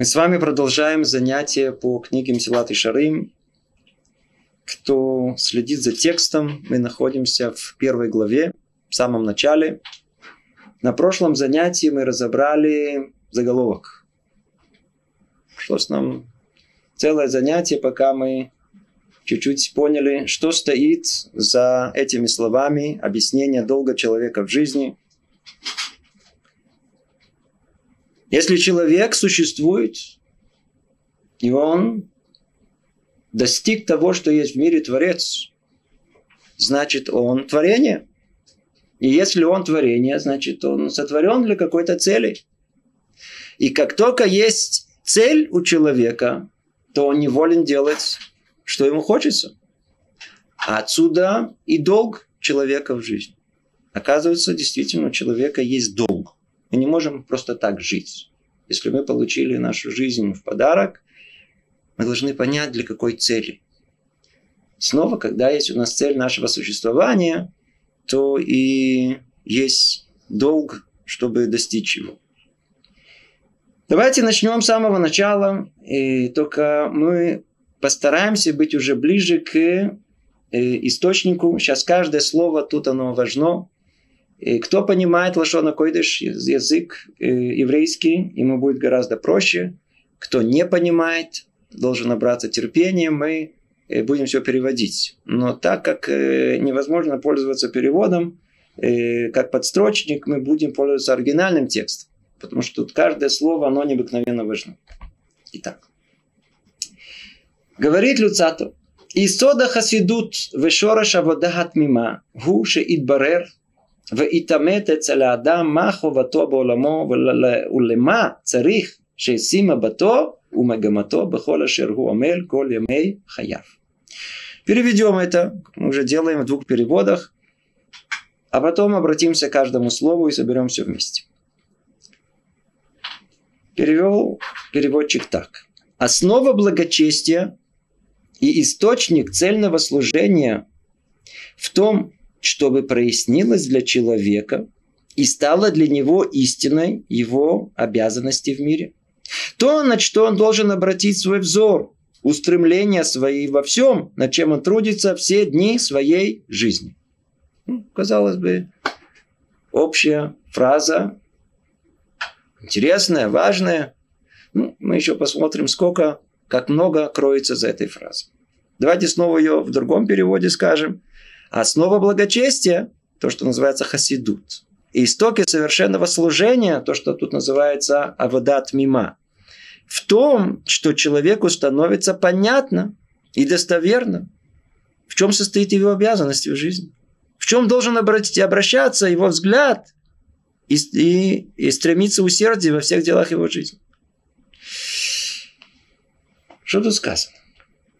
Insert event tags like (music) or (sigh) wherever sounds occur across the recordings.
Мы с вами продолжаем занятия по книге Мсилат и Шарим. Кто следит за текстом, мы находимся в первой главе, в самом начале. На прошлом занятии мы разобрали заголовок. Пришлось нам целое занятие, пока мы чуть-чуть поняли, что стоит за этими словами объяснения долга человека в жизни. Если человек существует, и он достиг того, что есть в мире Творец, значит, он творение. И если он творение, значит, он сотворен для какой-то цели. И как только есть цель у человека, то он неволен делать, что ему хочется. А отсюда и долг человека в жизни. Оказывается, действительно, у человека есть долг. Мы не можем просто так жить. Если мы получили нашу жизнь в подарок, мы должны понять, для какой цели. Снова, когда есть у нас цель нашего существования, то и есть долг, чтобы достичь его. Давайте начнем с самого начала, и только мы постараемся быть уже ближе к э, источнику. Сейчас каждое слово тут оно важно. И кто понимает лошона койдыш, язык э, еврейский, ему будет гораздо проще. Кто не понимает, должен набраться терпения, мы э, будем все переводить. Но так как э, невозможно пользоваться переводом, как подстрочник, мы будем пользоваться оригинальным текстом, потому что тут каждое слово, оно необыкновенно важно. Итак. Говорит Люцату, Исода хасидут вешора шаводахат мима, гуше идбарер ויתעמת אצל האדם מה חובתו בעולמו ולמה צריך שישים מבטו ומגמתו בכל אשר הוא עמל כל ימי חייו. Переведем это, мы уже делаем в двух переводах, а потом обратимся к каждому слову и соберем все вместе. Перевел переводчик так. Основа благочестия и источник цельного служения в том, чтобы прояснилось для человека и стало для него истиной его обязанности в мире. То, на что он должен обратить свой взор, устремления свои во всем, над чем он трудится все дни своей жизни. Ну, казалось бы, общая фраза, интересная, важная. Ну, мы еще посмотрим, сколько как много кроется за этой фразой. Давайте снова ее в другом переводе скажем. Основа благочестия, то, что называется хасидут. И истоки совершенного служения, то, что тут называется авадат мима, в том, что человеку становится понятно и достоверно, в чем состоит его обязанность в жизни. В чем должен обратить, обращаться его взгляд и, и, и стремиться усердие во всех делах его жизни. Что тут сказано?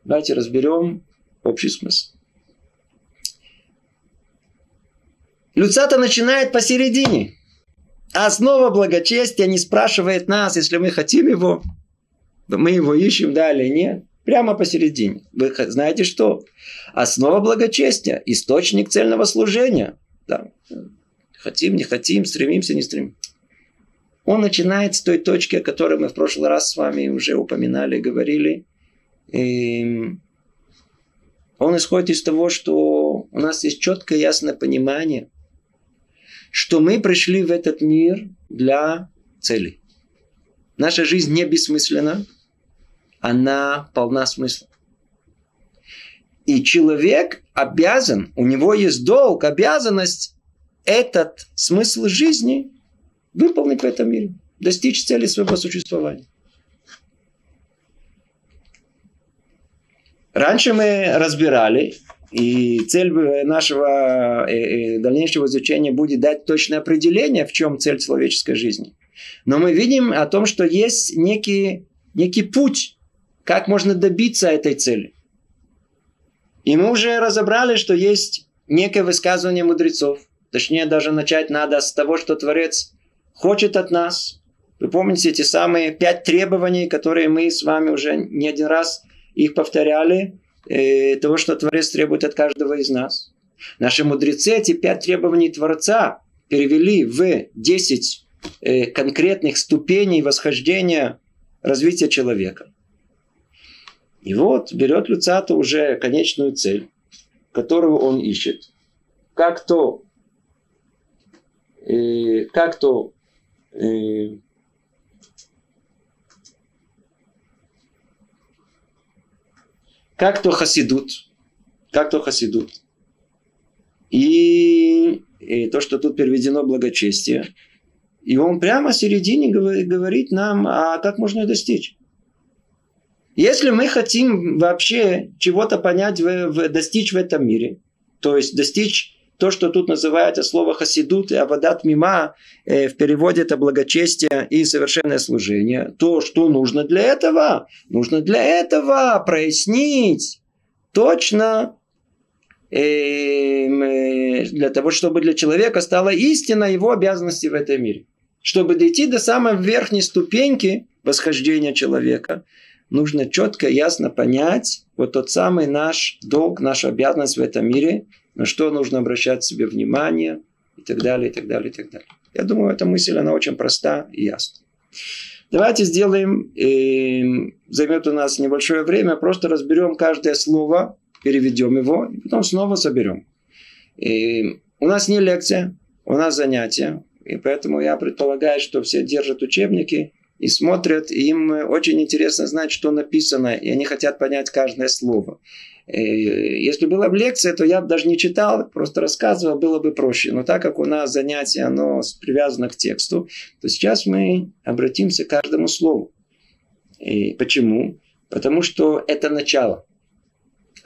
Давайте разберем общий смысл. Люцата начинает посередине. Основа благочестия не спрашивает нас, если мы хотим его, мы его ищем, да или нет. Прямо посередине. Вы знаете что? Основа благочестия, источник цельного служения. Да. Хотим, не хотим, стремимся, не стремимся. Он начинает с той точки, о которой мы в прошлый раз с вами уже упоминали, говорили. И он исходит из того, что у нас есть четкое ясное понимание, что мы пришли в этот мир для цели. Наша жизнь не бессмысленна, она полна смысла. И человек обязан, у него есть долг, обязанность этот смысл жизни выполнить в этом мире, достичь цели своего существования. Раньше мы разбирали, и цель нашего э, э, дальнейшего изучения будет дать точное определение, в чем цель человеческой жизни. Но мы видим о том, что есть некий, некий путь, как можно добиться этой цели. И мы уже разобрали, что есть некое высказывание мудрецов. Точнее, даже начать надо с того, что Творец хочет от нас. Вы помните эти самые пять требований, которые мы с вами уже не один раз их повторяли, э, того, что Творец требует от каждого из нас. Наши мудрецы эти пять требований Творца перевели в 10 э, конкретных ступеней восхождения развития человека. И вот берет Люцата уже конечную цель, которую он ищет. Как то, э, как то э, как то хасидут, как то хасидут. И, и то, что тут переведено благочестие, и он прямо в середине говорит нам, а как можно достичь. Если мы хотим вообще чего-то понять, в, достичь в этом мире, то есть достичь то, что тут называется слово хасидут и авадат мима, э, в переводе это благочестие и совершенное служение, то, что нужно для этого? Нужно для этого прояснить точно эм, э, для того, чтобы для человека стала истина его обязанности в этом мире. Чтобы дойти до самой верхней ступеньки восхождения человека, нужно четко, ясно понять вот тот самый наш долг, наша обязанность в этом мире, на что нужно обращать себе внимание и так далее, и так далее, и так далее. Я думаю, эта мысль, она очень проста и ясна. Давайте сделаем, э, займет у нас небольшое время, просто разберем каждое слово, переведем его, и потом снова соберем. И э, у нас не лекция, у нас занятие, и поэтому я предполагаю, что все держат учебники и смотрят, и им очень интересно знать, что написано, и они хотят понять каждое слово. Э, если была бы лекция, то я бы даже не читал, просто рассказывал, было бы проще. Но так как у нас занятие, оно привязано к тексту, то сейчас мы обратимся к каждому слову. И почему? Потому что это начало.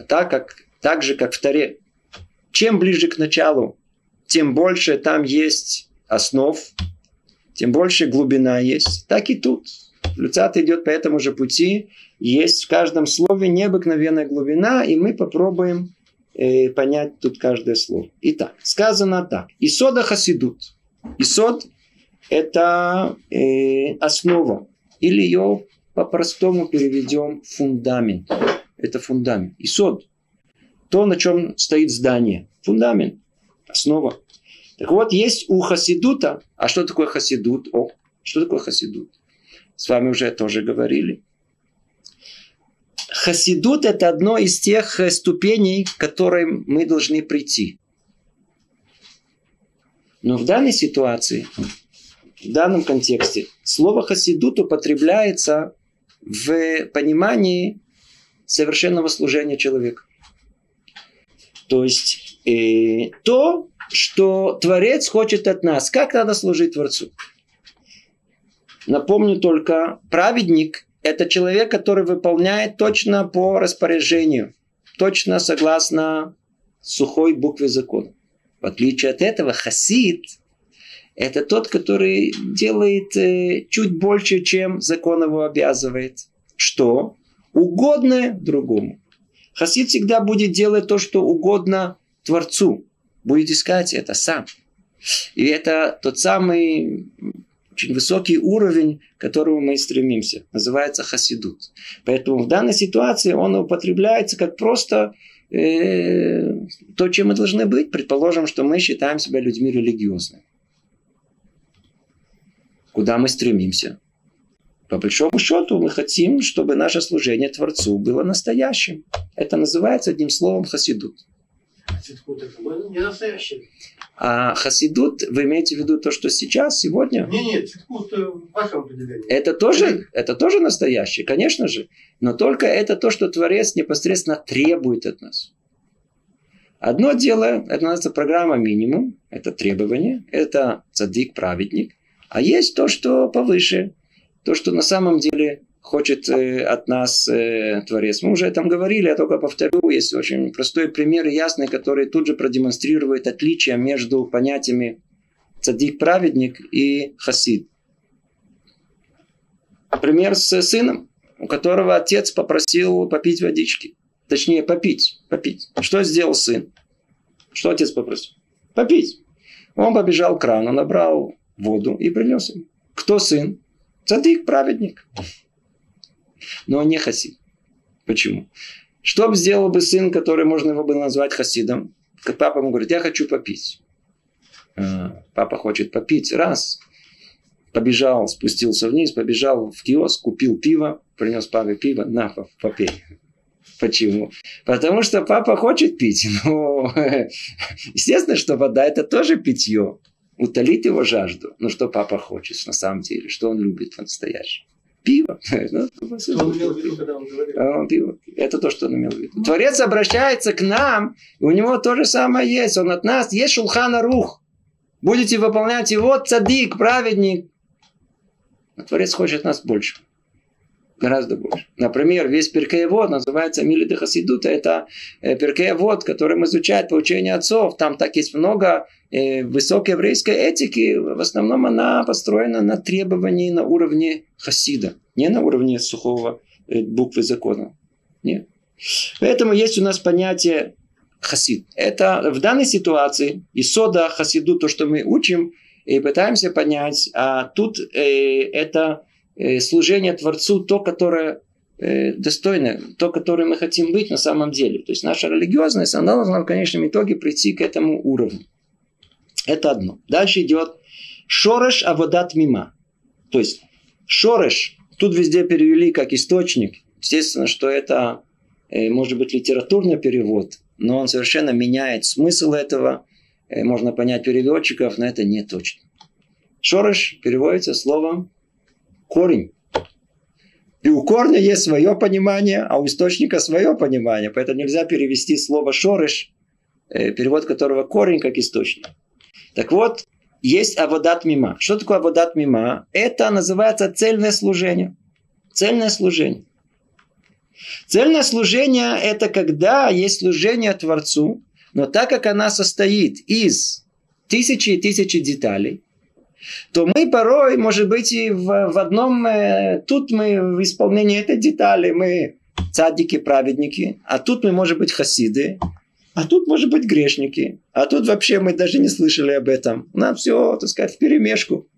Так, как, так же, как в Таре. Чем ближе к началу, тем больше там есть основ, тем больше глубина есть. Так и тут. Люцат идет по этому же пути. Есть в каждом слове необыкновенная глубина, и мы попробуем э, понять тут каждое слово. Итак, сказано так. Исода хасидут. Исод – это э, основа. Или ее по-простому переведем фундамент. Это фундамент. Исод. То, на чем стоит здание. Фундамент. Основа. Так вот, есть у хасидута. А что такое хасидут? О, что такое хасидут? С вами уже тоже говорили. Хасидут – это одно из тех ступеней, к которым мы должны прийти. Но в данной ситуации, в данном контексте, слово хасидут употребляется в понимании совершенного служения человека. То есть э, то, что Творец хочет от нас. Как надо служить Творцу? Напомню только, праведник – это человек, который выполняет точно по распоряжению, точно согласно сухой букве закона. В отличие от этого, хасид – это тот, который делает э, чуть больше, чем закон его обязывает. Что? Угодное другому. Хасид всегда будет делать то, что угодно Творцу будет искать это сам. И это тот самый очень высокий уровень, к которому мы стремимся. Называется хасидут. Поэтому в данной ситуации он употребляется как просто э, то, чем мы должны быть. Предположим, что мы считаем себя людьми религиозными. Куда мы стремимся? По большому счету мы хотим, чтобы наше служение Творцу было настоящим. Это называется одним словом хасидут. Хасидут это не настоящий. А хасидут, вы имеете в виду то, что сейчас, сегодня? Нет, нет, цветкут в вашем определении. Это тоже, это тоже настоящий, конечно же. Но только это то, что Творец непосредственно требует от нас. Одно дело, это называется программа минимум, это требование, это цадик, праведник. А есть то, что повыше, то, что на самом деле хочет э, от нас э, Творец. Мы уже там говорили, я только повторю, есть очень простой пример ясный, который тут же продемонстрирует отличие между понятиями цадик-праведник и хасид. Пример с сыном, у которого отец попросил попить водички. Точнее, попить. Попить. Что сделал сын? Что отец попросил? Попить. Он побежал к крану, набрал воду и принес ему. Кто сын? Цадик, праведник но не хасид. Почему? Что бы сделал бы сын, который можно его бы назвать хасидом? Папа ему говорит, я хочу попить. А, папа хочет попить. Раз. побежал, спустился вниз, побежал в киоск, купил пиво, принес папе пиво, на, попей. Почему? Потому что папа хочет пить. (laughs) Но естественно, что вода это тоже питье. Утолит его жажду. Но что папа хочет на самом деле? Что он любит по-настоящему? Пиво. (laughs) Что он имел в виду, когда он говорил? а он пиво. Это то, что он имел в виду. Творец обращается к нам, и у него то же самое есть. Он от нас есть шулхана рух. Будете выполнять его цадик, праведник. Но Творец хочет нас больше. Гораздо больше. Например, весь Перкеевод называется Мили де Хасидута. Это э, Перкеевод, которым изучает по учению отцов. Там так есть много э, высокой еврейской этики. В основном она построена на требовании на уровне Хасида. Не на уровне сухого э, буквы закона. Нет. Поэтому есть у нас понятие хасид. Это в данной ситуации и сода хасиду, то, что мы учим, и пытаемся понять, а тут э, это служение Творцу, то, которое э, достойно, то, которое мы хотим быть на самом деле. То есть наша религиозность, она должна в конечном итоге прийти к этому уровню. Это одно. Дальше идет шореш аводат мима. То есть шореш, тут везде перевели как источник. Естественно, что это э, может быть литературный перевод, но он совершенно меняет смысл этого. Э, Можно понять переводчиков, но это не точно. Шореш переводится словом корень. И у корня есть свое понимание, а у источника свое понимание. Поэтому нельзя перевести слово шореш, э, перевод которого корень как источник. Так вот, есть аводат мима. Что такое аводат мима? Это называется цельное служение. Цельное служение. Цельное служение – это когда есть служение Творцу, но так как она состоит из тысячи и тысячи деталей, то мы порой, может быть, и в, в одном... э, тут мы в исполнении этой детали, мы цадики, праведники, а тут мы, может быть, хасиды, а тут, может быть, грешники, а тут вообще мы даже не слышали об этом. Нам все, так сказать, в перемешку.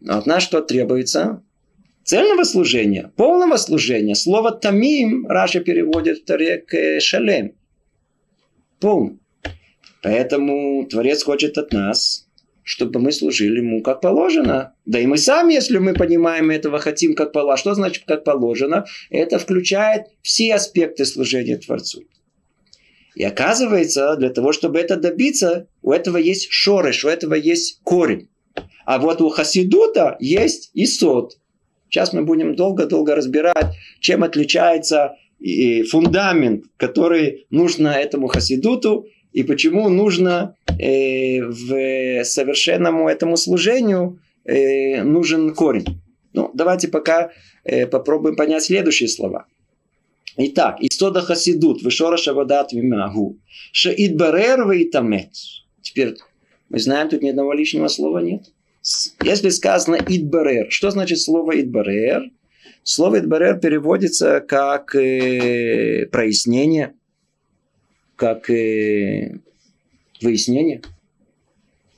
Но от нас что требуется? Цельного служения, полного служения. Слово тамим Раша переводит в Таре к шалем. Полный. Поэтому Творец хочет от нас, чтобы мы служили ему как положено. Да и мы сами, если мы понимаем этого, хотим как положено. Что значит как положено? Это включает все аспекты служения Творцу. И оказывается, для того, чтобы это добиться, у этого есть шореш, у этого есть корень. А вот у хасидута есть и сот. Сейчас мы будем долго-долго разбирать, чем отличается и фундамент, который нужно этому хасидуту, и почему нужно э, в совершенному этому служению э, нужен корень. Ну, давайте пока э, попробуем понять следующие слова. Итак, Истода Хасидут, Вишора Шавадат Вимагу, Шаидбарер Вейтамет. Теперь мы знаем, тут ни одного лишнего слова нет. Если сказано идбарер, что значит слово идбарер? Слово идбарер переводится как э, прояснение, как э, выяснение.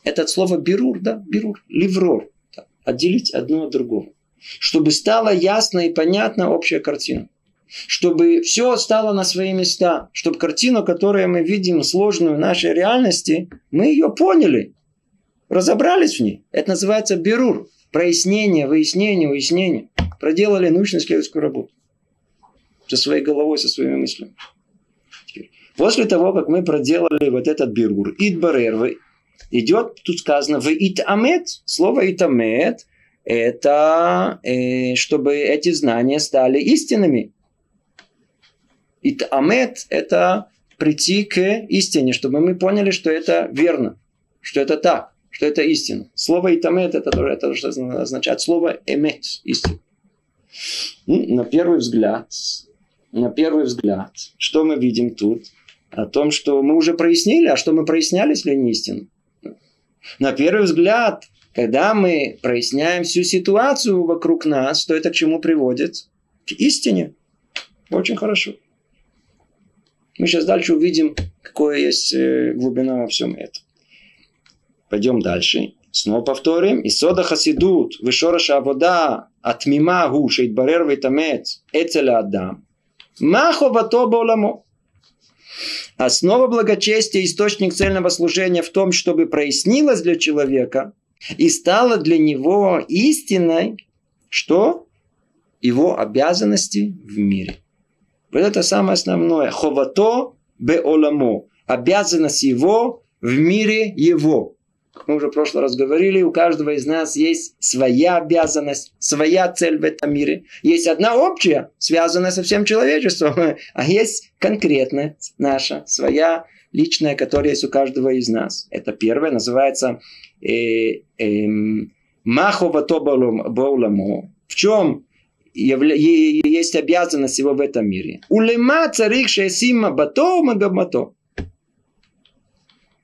Это от слова бирур, да, бирур, ливрор. Да, отделить одно от другого. Чтобы стала ясна и понятна общая картина. Чтобы все стало на свои места. Чтобы картину, которую мы видим сложную в нашей реальности, мы ее поняли разобрались в ней. Это называется берур. Прояснение, выяснение, уяснение. Проделали научно-исследовательскую работу. Со своей головой, со своими мыслями. После того, как мы проделали вот этот берур, идбарер, идет, тут сказано, в итамет. Слово итамет – это э, чтобы эти знания стали истинными. Итамет – это прийти к истине, чтобы мы поняли, что это верно, что это так что это истина. Слово итамет это тоже это что означает слово эмет истина. Ну, на первый взгляд, на первый взгляд, что мы видим тут? О том, что мы уже прояснили, а что мы проясняли, если не истину? На первый взгляд, когда мы проясняем всю ситуацию вокруг нас, то это к чему приводит? К истине. Очень хорошо. Мы сейчас дальше увидим, какое есть глубина во всем этом. Пойдем дальше. Снова повторим. Исода хасидут, вишораша авода, атмима гу, шейтбарер вейтамец, эцеля адам. Маховато боламо. Основа благочестия, источник цельного служения в том, чтобы прояснилось для человека, И стало для него истиной, что? Его обязанности в мире. Вот это самое основное. Ховато бе оламо. Обязанность его в мире его. Мы уже в прошлый раз говорили, у каждого из нас есть своя обязанность, своя цель в этом мире. Есть одна общая, связанная со всем человечеством, (laughs) а есть конкретная наша, своя личная, которая есть у каждого из нас. Это первое, называется э, эм, Маховато Бауламо. В чем есть обязанность его в этом мире? Улема царих шесима бато магамато.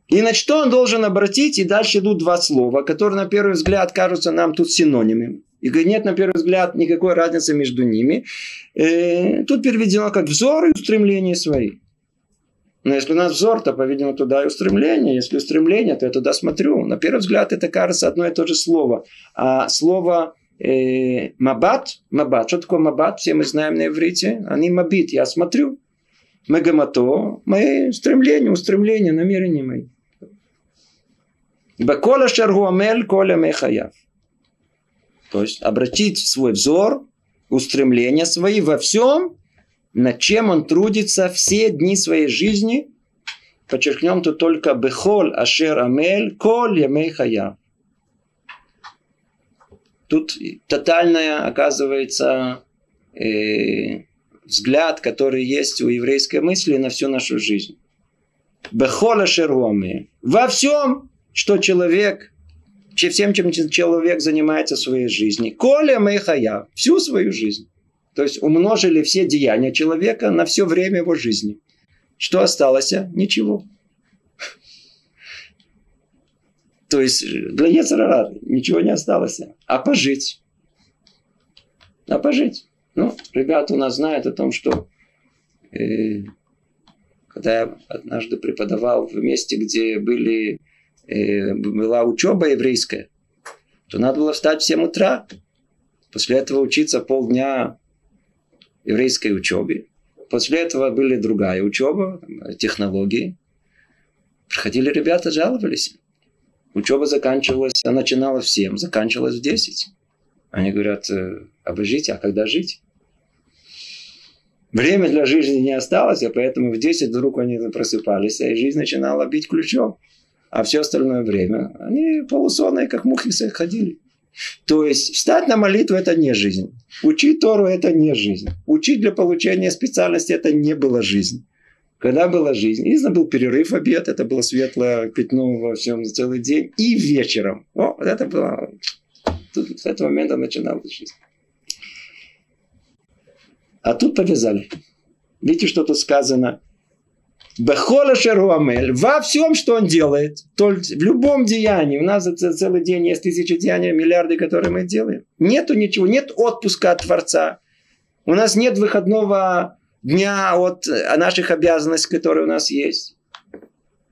И на что он должен обратить? И дальше идут два слова, которые на первый взгляд кажутся нам тут синонимами. И нет, на первый взгляд, никакой разницы между ними. Э, тут переведено как взор и устремление свои. Но если у нас взор, то, по-видимому, туда и устремление. Если устремление, то я туда смотрю. На первый взгляд это кажется одно и то же слово. А слово э, мабат, мабат, что такое мабат? Все мы знаем на иврите. Они мабит, я смотрю. Мегамато, мои стремления, устремления, намерения мои. Бакола шаргуамель коля мехаяв. То есть обратить свой взор, устремления свои во всем, над чем он трудится все дни своей жизни. Подчеркнем тут только бехол ашер амель коль ямей хаяв. Тут тотальная, оказывается, э, взгляд, который есть у еврейской мысли на всю нашу жизнь. Бехола шеруаме. Во всем, что человек, всем, чем человек занимается в своей жизни. Коля Мейхая. Всю свою жизнь. То есть умножили все деяния человека на все время его жизни. Что осталось? Ничего. (laughs) То есть для Ецарара ничего не осталось. А пожить. А пожить. Ну, ребята у нас знают о том, что э, когда я однажды преподавал в месте, где были, была учеба еврейская, то надо было встать в 7 утра. После этого учиться полдня еврейской учебе. После этого были другая учеба, технологии. Приходили ребята, жаловались. Учеба заканчивалась, она начиналась в 7, заканчивалась в 10. Они говорят, «Э, а а когда жить? Время для жизни не осталось, и поэтому в 10 вдруг они просыпались, и жизнь начинала бить ключом. А все остальное время они полусонные, как мухи ходили. То есть встать на молитву – это не жизнь. Учить Тору – это не жизнь. Учить для получения специальности – это не была жизнь. Когда была жизнь? Изна был перерыв, обед, это было светлое пятно во всем целый день. И вечером. О, это было... Тут с этого момента начиналась жизнь. А тут повязали. Видите, что тут сказано? Бехола Шеруамель. Во всем, что он делает. Только в любом деянии. У нас за целый день есть тысячи деяний, миллиарды, которые мы делаем. Нету ничего. Нет отпуска от Творца. У нас нет выходного дня от наших обязанностей, которые у нас есть.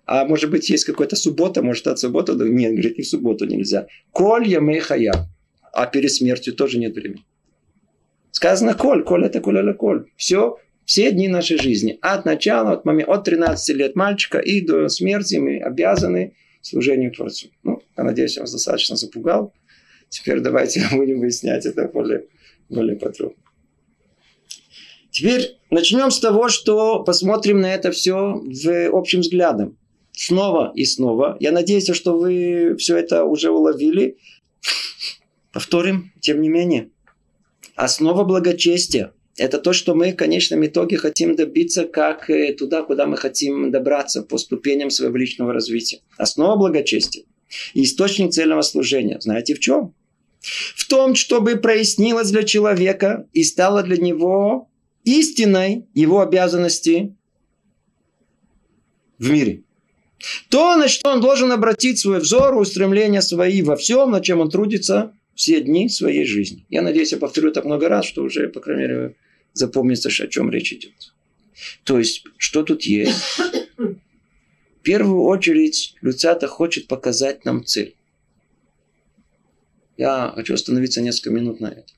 А может быть, есть какая-то суббота, может, от субботы? Нет, говорит, и в субботу нельзя. Коль я мейхая. А перед смертью тоже нет времени. Сказано коль, коль это коль это коль. Все, все дни нашей жизни. От начала, от, момента, от 13 лет мальчика и до смерти мы обязаны служению Творцу. Ну, я надеюсь, я вас достаточно запугал. Теперь давайте (laughs) будем выяснять это более, более подробно. Теперь начнем с того, что посмотрим на это все в общем взглядом. Снова и снова. Я надеюсь, что вы все это уже уловили. (laughs) Повторим, тем не менее. Основа благочестия – это то, что мы в конечном итоге хотим добиться, как э, туда, куда мы хотим добраться по ступеням своего личного развития. Основа благочестия и источник цельного служения. Знаете в чем? В том, чтобы прояснилось для человека и стало для него истиной его обязанности в мире. То, на что он должен обратить свой взор, устремления свои во всем, на чем он трудится все дни своей жизни. Я надеюсь, я повторю это много раз, что уже, по крайней мере, запомнится, о чем речь идет. То есть, что тут есть? В первую очередь, Люцата хочет показать нам цель. Я хочу остановиться несколько минут на этом.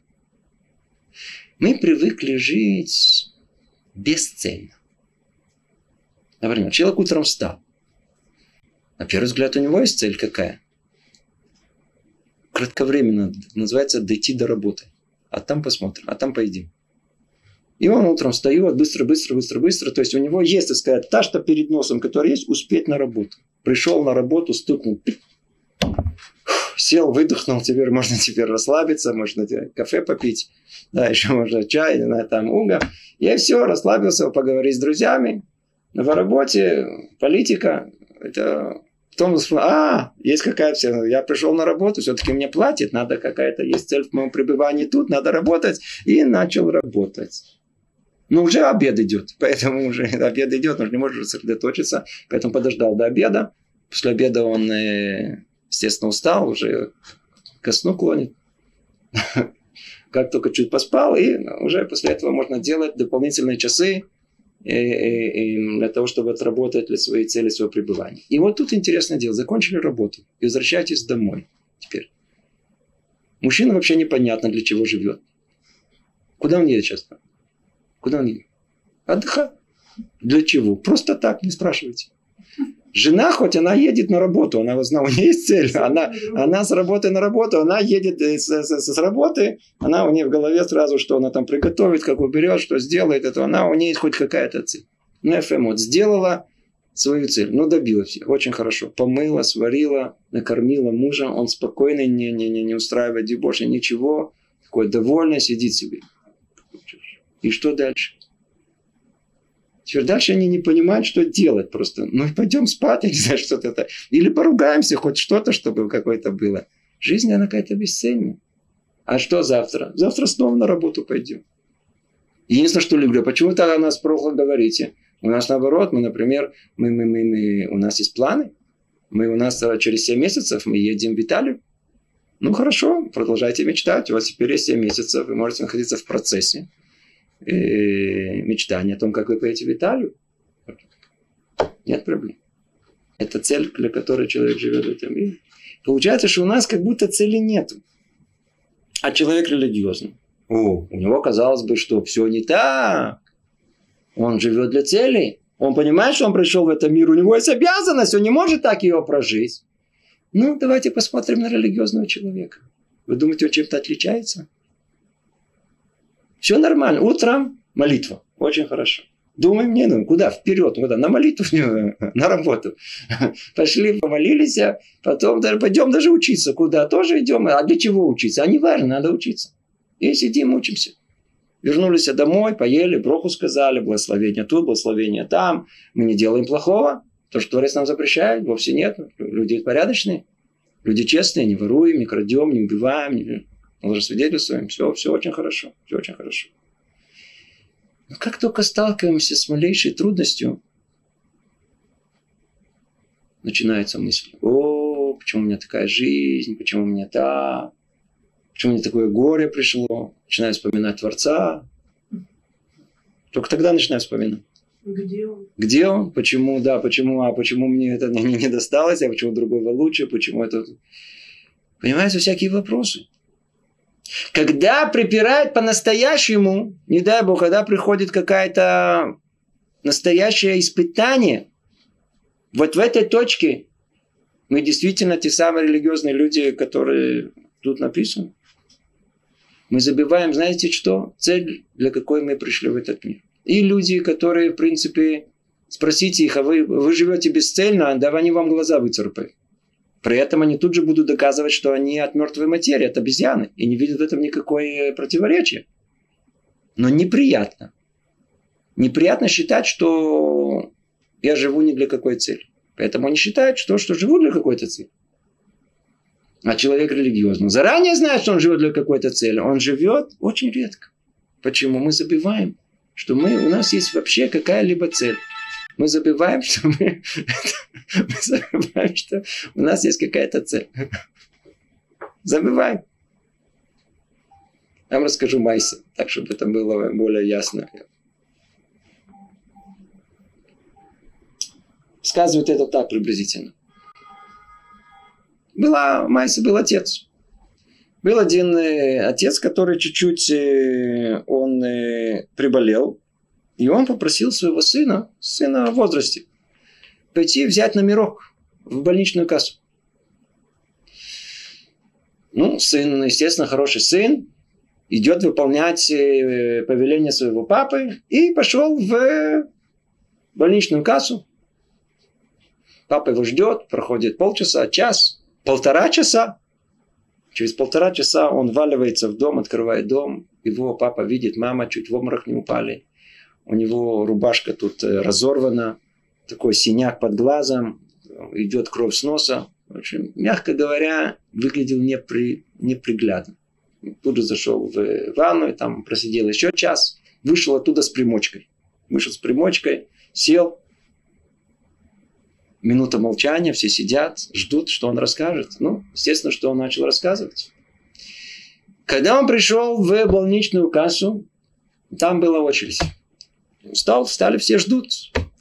Мы привыкли жить бесцельно. Например, человек утром встал. На первый взгляд у него есть цель какая? кратковременно, называется дойти до работы. А там посмотрим, а там поедим. И он утром встает быстро, быстро, быстро, быстро. То есть у него есть, так сказать, та, что перед носом, которая есть, успеть на работу. Пришел на работу, стукнул, сел, выдохнул, теперь можно теперь расслабиться, можно кафе попить, да, еще можно чай, не знаю, там уга. И все, расслабился, поговорить с друзьями. В работе, политика, это Потом, а, есть какая-то, я пришел на работу, все-таки мне платят, надо какая-то, есть цель в моем пребывании тут, надо работать. И начал работать. Но уже обед идет, (laughs) поэтому уже обед идет, он же не может сосредоточиться, поэтому подождал до обеда. После обеда он, э, естественно, устал, уже ко сну клонит. (laughs) Как только чуть поспал, и уже после этого можно делать дополнительные часы, для того, чтобы отработать для своей цели своего пребывания. И вот тут интересное дело. Закончили работу и возвращайтесь домой теперь. Мужчина вообще непонятно для чего живет. Куда он едет сейчас? Куда он едет? Отдыхать. Для чего? Просто так, не спрашивайте. Жена, хоть она едет на работу, она, у нее (laughs) есть цель, она, она с работы на работу, она едет э, с, с, с работы, она у нее в голове сразу, что она там приготовит, как уберет, что сделает, это она, у нее есть хоть какая-то цель. Ну, ФМ вот сделала свою цель, ну, добилась очень хорошо. Помыла, сварила, накормила мужа, он спокойно, не, не, не, не устраивает больше ничего, такой довольный, сидит себе. И что дальше? Теперь дальше они не понимают, что делать просто. Ну, пойдем спать, не знаю, что-то это. Или поругаемся, хоть что-то, чтобы какое-то было. Жизнь, она какая-то бесценная. А что завтра? Завтра снова на работу пойдем. Единственное, что люблю, почему то о нас плохо говорите? У нас наоборот, мы, например, мы, мы, мы, мы, у нас есть планы. Мы у нас через 7 месяцев мы едем в Италию. Ну хорошо, продолжайте мечтать. У вас теперь есть 7 месяцев, вы можете находиться в процессе э, мечтание о том, как вы поедете в Италию. Нет проблем. Это цель, для которой человек живет в этом мире. Получается, что у нас как будто цели нет. А человек религиозный. О, у него казалось бы, что все не так. Он живет для цели. Он понимает, что он пришел в этот мир. У него есть обязанность. Он не может так ее прожить. Ну, давайте посмотрим на религиозного человека. Вы думаете, он чем-то отличается? Все нормально. Утром молитва. Очень хорошо. Думаем, не, ну куда? Вперед, куда? На молитву, (laughs) на работу. (laughs) Пошли, помолились, а потом даже пойдем даже учиться. Куда? Тоже идем. А для чего учиться? А не важно, надо учиться. И сидим, учимся. Вернулись домой, поели, броху сказали, благословение тут, благословение там. Мы не делаем плохого. То, что Творец нам запрещает, вовсе нет. Люди порядочные. Люди честные, не воруем, не крадем, не убиваем, лжесвидетельствуем, все, все очень хорошо, все очень хорошо. Но как только сталкиваемся с малейшей трудностью, начинается мысль, о, почему у меня такая жизнь, почему у меня так, почему мне такое горе пришло, начинаю вспоминать Творца. Только тогда начинаю вспоминать. Где он? Где он? Почему, да, почему, а почему мне это (laughs) не, не досталось, а почему другого лучше, почему это... Понимаете, всякие вопросы. Когда припирает по-настоящему, не дай бог, когда приходит какая-то настоящее испытание, вот в этой точке мы действительно те самые религиозные люди, которые тут написаны. Мы забиваем, знаете что? Цель, для какой мы пришли в этот мир. И люди, которые, в принципе, спросите их, а вы, вы живете бесцельно, да они вам глаза выцарапают. При этом они тут же будут доказывать, что они от мертвой материи, от обезьяны, и не видят в этом никакое противоречия. Но неприятно. Неприятно считать, что я живу не для какой цели. Поэтому они считают, что, что живу для какой-то цели. А человек религиозный заранее знает, что он живет для какой-то цели. Он живет очень редко. Почему? Мы забиваем, что мы, у нас есть вообще какая-либо цель мы забываем, что мы, (laughs) мы забываем, что у нас есть какая-то цель. Забываем. Я вам расскажу Майса, так, чтобы это было более ясно. Сказывают это так приблизительно. Была, Майса был отец. Был один э, отец, который чуть-чуть э, он э, приболел, и он попросил своего сына, сына в возрасте, пойти взять номерок в больничную кассу. Ну, сын, естественно, хороший сын, идет выполнять э, повеление своего папы и пошел в больничную кассу. Папа его ждет, проходит полчаса, час, полтора часа. Через полтора часа он валивается в дом, открывает дом. Его папа видит, мама чуть в обморок не упали. У него рубашка тут э, разорвана, такой синяк под глазом, идет кровь с носа. В общем, мягко говоря, выглядел непри, неприглядно. Тут же зашел в ванну, там просидел еще час, вышел оттуда с примочкой. Вышел с примочкой, сел, минута молчания, все сидят, ждут, что он расскажет. Ну, естественно, что он начал рассказывать. Когда он пришел в больничную кассу, там была очередь. Встал, встали, все ждут.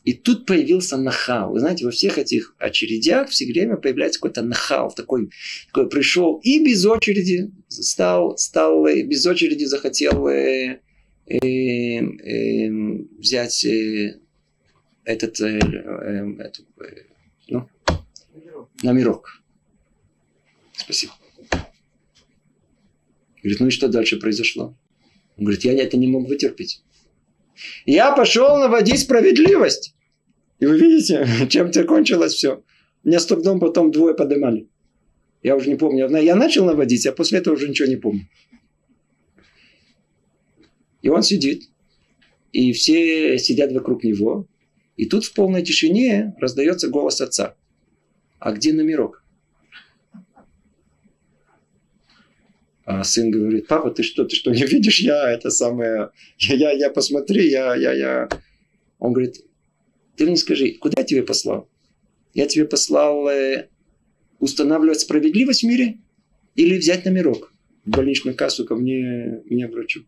И тут появился нахал. Вы знаете, во всех этих очередях все время появляется какой-то нахал. Такой, такой пришел и без очереди стал, стал без очереди захотел э, э, э, взять э, этот, э, э, этот э, ну, номерок. Спасибо. Говорит, ну и что дальше произошло? Он говорит, я это не мог вытерпеть. Я пошел наводить справедливость. И вы видите, (laughs) чем закончилось все. Меня с трудом потом двое поднимали. Я уже не помню. Я начал наводить, а после этого уже ничего не помню. И он сидит. И все сидят вокруг него. И тут в полной тишине раздается голос отца. А где номерок? А сын говорит, папа, ты что, ты что, не видишь, я это самое, я, я, я посмотри, я, я, я. Он говорит, ты мне скажи, куда я тебе послал? Я тебе послал э, устанавливать справедливость в мире или взять номерок в больничную кассу ко мне, мне врачу?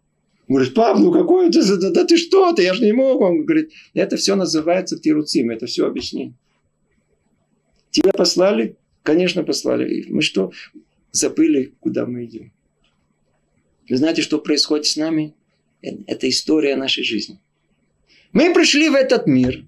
Он говорит, пап, ну какой ты, да, да ты что ты, я же не мог. Он говорит, это все называется тируцим, это все объяснение. Тебя послали? Конечно, послали. Мы что, забыли, куда мы идем? Вы знаете, что происходит с нами? Это история нашей жизни. Мы пришли в этот мир.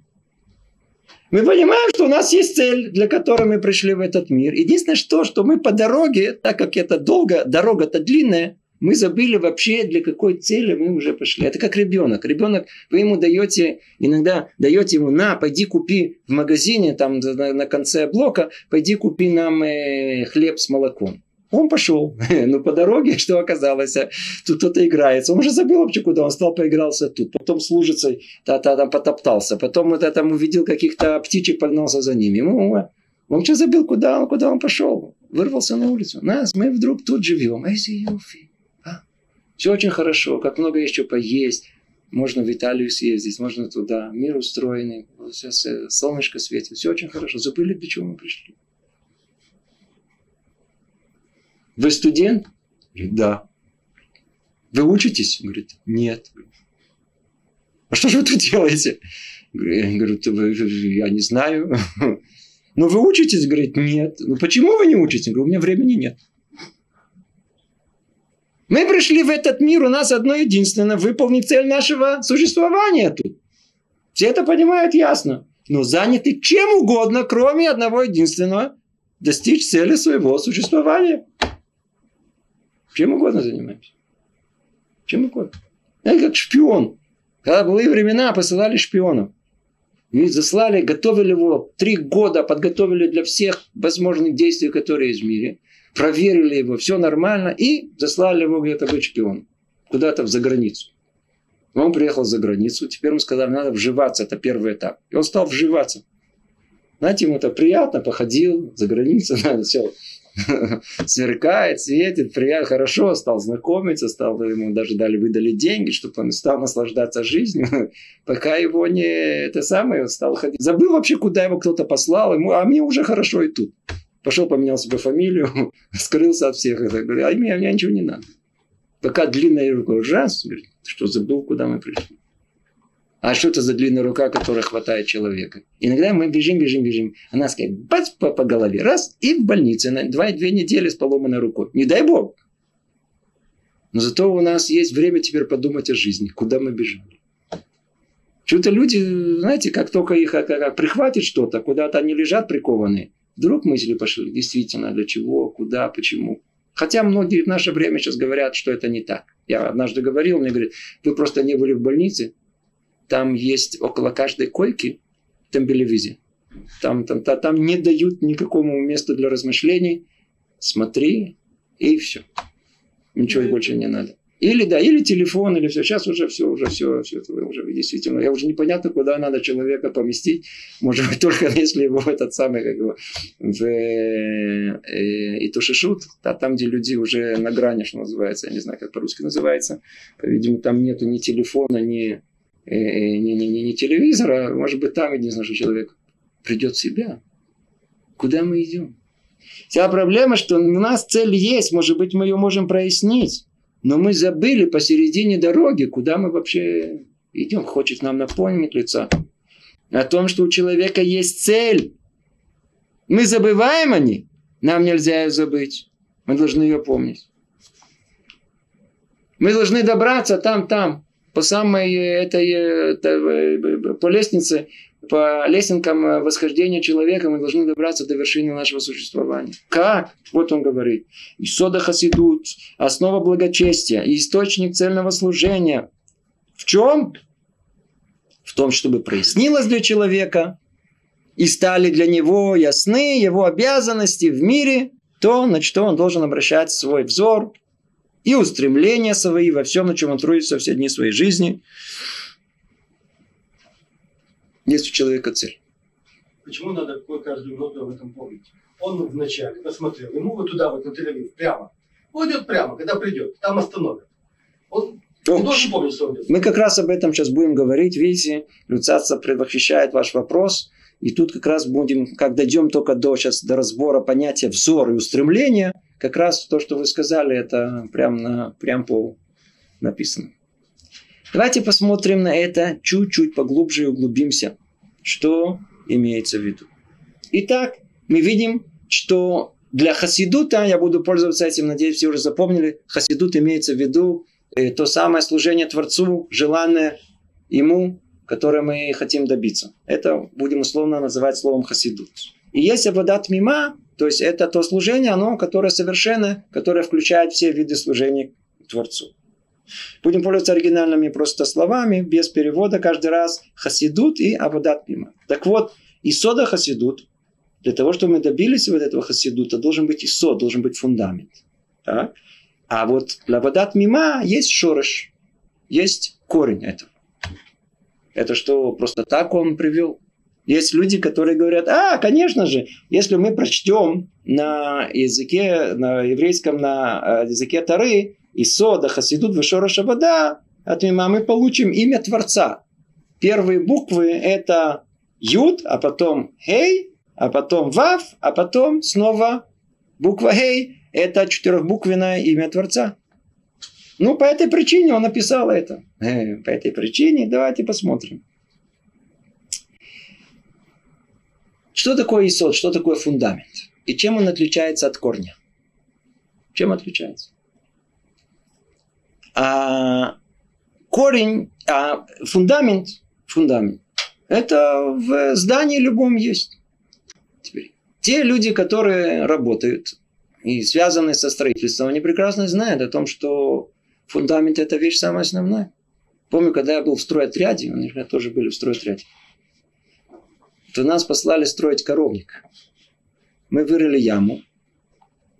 Мы понимаем, что у нас есть цель, для которой мы пришли в этот мир. Единственное, что, что мы по дороге, так как это долго, дорога-то длинная, мы забыли вообще, для какой цели мы уже пошли. Это как ребенок. Ребенок, вы ему даете, иногда даете ему, на, пойди купи в магазине, там на, на конце блока, пойди купи нам э, хлеб с молоком. Он пошел. (laughs) Но по дороге, что оказалось, тут кто-то играется. Он уже забыл вообще, куда он стал, поигрался тут. Потом служится, та, та, там потоптался. Потом вот там увидел каких-то птичек, погнался за ними. Ему, он что забыл, куда он, куда он пошел. Вырвался на улицу. Нас, мы вдруг тут живем. Эйси Юфи. А? Все очень хорошо, как много еще поесть. Можно в Италию съездить, можно туда. Мир устроенный. Сейчас солнышко светит. Все очень хорошо. Забыли, для чего мы пришли. Вы студент? Говорит, да. Вы учитесь? Говорит, нет. А что же вы тут делаете? Говорит, я не знаю. Но вы учитесь? Говорит, нет. Ну почему вы не учитесь? Говорю, у меня времени нет. Мы пришли в этот мир, у нас одно единственное, выполнить цель нашего существования тут. Все это понимают ясно. Но заняты чем угодно, кроме одного единственного, достичь цели своего существования. Чем угодно занимаемся. Чем угодно. Это как шпион. Когда были времена, посылали шпионов. И заслали, готовили его три года, подготовили для всех возможных действий, которые есть в мире. Проверили его, все нормально. И заслали его где-то быть шпионом. Куда-то в заграницу. Он приехал за границу. Теперь ему сказали, надо вживаться. Это первый этап. И он стал вживаться. Знаете, ему это приятно, походил за границу, надо (laughs) все (laughs) сверкает, светит, приятно, хорошо, стал знакомиться, стал ему даже дали, выдали деньги, чтобы он стал наслаждаться жизнью, (laughs) пока его не, это самое, стал ходить. Забыл вообще, куда его кто-то послал, ему, а мне уже хорошо и тут. Пошел, поменял себе фамилию, (laughs) скрылся от всех. Это, говорю, а мне, мне ничего не надо. Пока длинная рука, раз, что забыл, куда мы пришли. А что это за длинная рука, которая хватает человека? Иногда мы бежим, бежим, бежим. Она сказать, бац, по, по голове, раз, и в больнице на два-две недели с поломанной рукой. Не дай бог. Но зато у нас есть время теперь подумать о жизни, куда мы бежим. Что-то люди, знаете, как только их как, как, прихватит что-то, куда-то они лежат прикованные, вдруг мысли пошли, действительно, для чего, куда, почему. Хотя многие в наше время сейчас говорят, что это не так. Я однажды говорил, мне говорят, вы просто не были в больнице. Там есть около каждой койки тембелевизия. Там, там, там, там не дают никакому места для размышлений. Смотри, и все. Ничего ну, больше не надо. Или да, или телефон, или все. Сейчас уже все, уже все, все это уже действительно. Я уже непонятно, куда надо человека поместить. Может быть, (laughs) только если его этот самый, как его, в э, э, и тушишут, да, там, где люди уже на грани, что называется, я не знаю, как по-русски называется. По-видимому, там нету ни телефона, ни, э, ни, ни, ни, ни телевизора. Может быть, там единственное, что человек придет в себя. Куда мы идем? Вся проблема, что у нас цель есть, может быть, мы ее можем прояснить. Но мы забыли посередине дороги, куда мы вообще идем. Хочет нам напомнить лица о том, что у человека есть цель. Мы забываем о ней. Нам нельзя ее забыть. Мы должны ее помнить. Мы должны добраться там, там, по самой этой, этой по лестнице по лесенкам э, восхождения человека мы должны добраться до вершины нашего существования. Как? Вот он говорит. Исода хасидут, основа благочестия и источник цельного служения. В чем? В том, чтобы прояснилось для человека и стали для него ясны его обязанности в мире, то, на что он должен обращать свой взор и устремления свои во всем, на чем он трудится все дни своей жизни – есть у человека цель. Почему надо каждую минуту об этом помнить? Он вначале посмотрел, ему вот туда, вот на тель прямо. Пойдет прямо, когда придет, там остановят. Он должен помнить, что он Мы как раз об этом сейчас будем говорить. Видите, Люцаться предвосхищает ваш вопрос. И тут как раз будем, как дойдем только до, сейчас, до разбора понятия взор и устремления, как раз то, что вы сказали, это прям, на, прям по написано. Давайте посмотрим на это чуть-чуть поглубже и углубимся. Что имеется в виду? Итак, мы видим, что для хасидута, я буду пользоваться этим, надеюсь, все уже запомнили, хасидут имеется в виду э, то самое служение Творцу, желанное ему, которое мы хотим добиться. Это будем условно называть словом хасидут. И есть абадат мима, то есть это то служение, оно, которое совершенно, которое включает все виды служения Творцу. Будем пользоваться оригинальными просто словами, без перевода каждый раз. Хасидут и Абадат Мима. Так вот, Исода Хасидут, для того, чтобы мы добились вот этого Хасидута, должен быть Исод, должен быть фундамент. Так? А вот для Мима есть шорош, есть корень этого. Это что, просто так он привел? Есть люди, которые говорят, а, конечно же, если мы прочтем на языке, на еврейском, на э, языке Тары, и сода, хасидут, вышора шабада, от мима мы получим имя Творца. Первые буквы это Юд, а потом Хей, а потом Вав, а потом снова буква Хей. Это четырехбуквенное имя Творца. Ну, по этой причине он написал это. Э, по этой причине давайте посмотрим. Что такое исот, что такое фундамент? И чем он отличается от корня? Чем отличается? А корень, а фундамент, фундамент, это в здании любом есть. Теперь, те люди, которые работают и связаны со строительством, они прекрасно знают о том, что фундамент – это вещь самая основная. Помню, когда я был в стройотряде, они тоже были в стройотряде, то нас послали строить коровник. Мы вырыли яму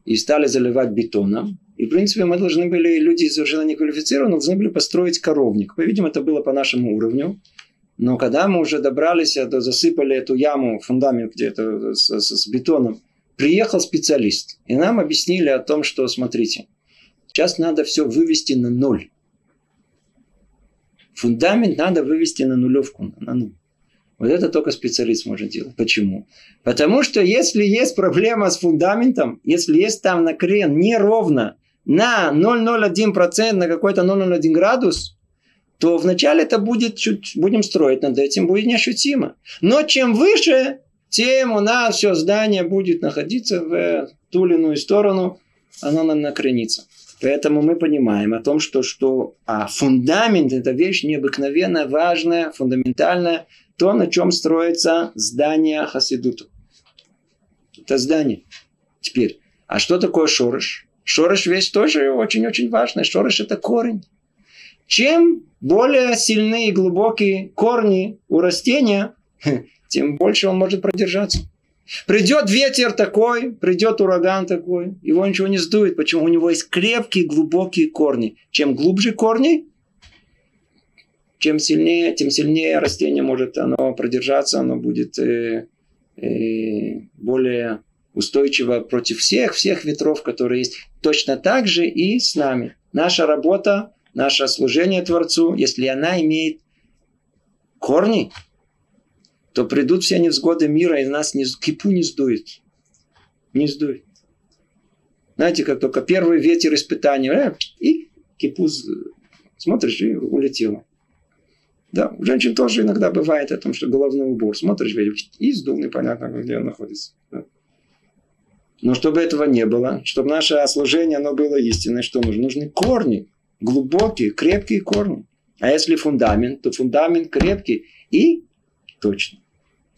и стали заливать бетоном, и, в принципе, мы должны были, люди совершенно неквалифицированные, должны были построить коровник. По-видимому, это было по нашему уровню. Но когда мы уже добрались, это, засыпали эту яму, фундамент где-то с, с, с бетоном, приехал специалист. И нам объяснили о том, что, смотрите, сейчас надо все вывести на ноль. Фундамент надо вывести на нулевку, на ноль. Вот это только специалист может делать. Почему? Потому что если есть проблема с фундаментом, если есть там накрен неровно, на 0,01%, на какой-то 0,01 градус, то вначале это будет чуть, будем строить над этим, будет неощутимо. Но чем выше, тем у нас все здание будет находиться в ту или иную сторону, оно накренится. Поэтому мы понимаем о том, что, что а фундамент – это вещь необыкновенно важная, фундаментальная, то, на чем строится здание Хасидута. Это здание. Теперь, а что такое шорыш? Шорыш вещь тоже очень-очень важная. Шорыш это корень. Чем более сильные и глубокие корни у растения, (laughs) тем больше он может продержаться. Придет ветер такой, придет ураган такой, его ничего не сдует. Почему? У него есть крепкие, глубокие корни. Чем глубже корни, чем сильнее, тем сильнее растение может оно продержаться, оно будет э, э, более устойчиво против всех, всех ветров, которые есть. Точно так же и с нами. Наша работа, наше служение Творцу, если она имеет корни, то придут все невзгоды мира, и нас не, кипу не сдует. Не сдует. Знаете, как только первый ветер испытания, э, и кипу смотришь, и улетело. Да, у женщин тоже иногда бывает о том, что головной убор. Смотришь, и сдул, непонятно, где он находится. Да. Но чтобы этого не было, чтобы наше служение оно было истинное, что нужно? Нужны корни, глубокие, крепкие корни. А если фундамент, то фундамент крепкий и точный.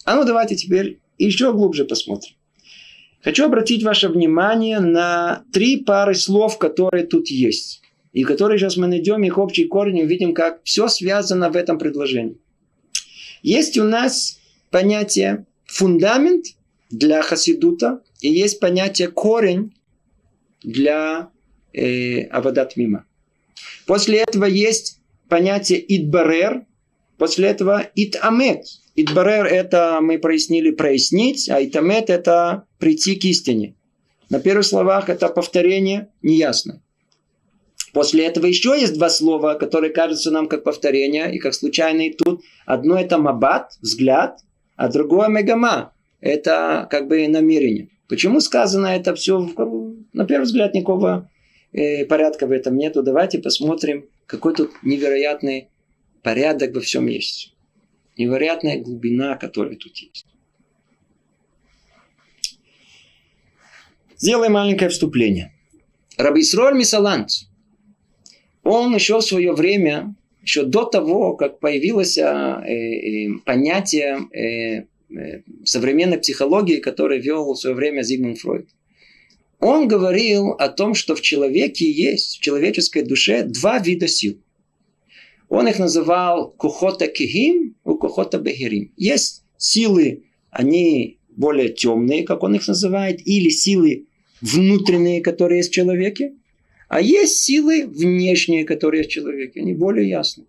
А ну давайте теперь еще глубже посмотрим. Хочу обратить ваше внимание на три пары слов, которые тут есть. И которые сейчас мы найдем их общий корень и увидим, как все связано в этом предложении. Есть у нас понятие фундамент для хасидута, и есть понятие корень для э, авадат мима. После этого есть понятие идбарер, после этого итамет. Идбарер – это, мы прояснили, прояснить, а итамет – это прийти к истине. На первых словах это повторение неясно. После этого еще есть два слова, которые кажутся нам как повторение и как случайные тут. Одно это мабат, взгляд, а другое мегама. Это как бы намерение. Почему сказано это все? На первый взгляд никакого э, порядка в этом нету. Давайте посмотрим, какой тут невероятный порядок во всем есть невероятная глубина, которая тут есть. Сделаем маленькое вступление. Рабисроль Мисалант, он еще в свое время, еще до того, как появилось э, э, понятие э, современной психологии, которое вел в свое время Зигмунд Фройд, он говорил о том, что в человеке есть, в человеческой душе, два вида сил – он их называл кухота кихим и кухота бехерим. Есть силы, они более темные, как он их называет, или силы внутренние, которые есть в человеке, а есть силы внешние, которые в человеке. Они более ясны.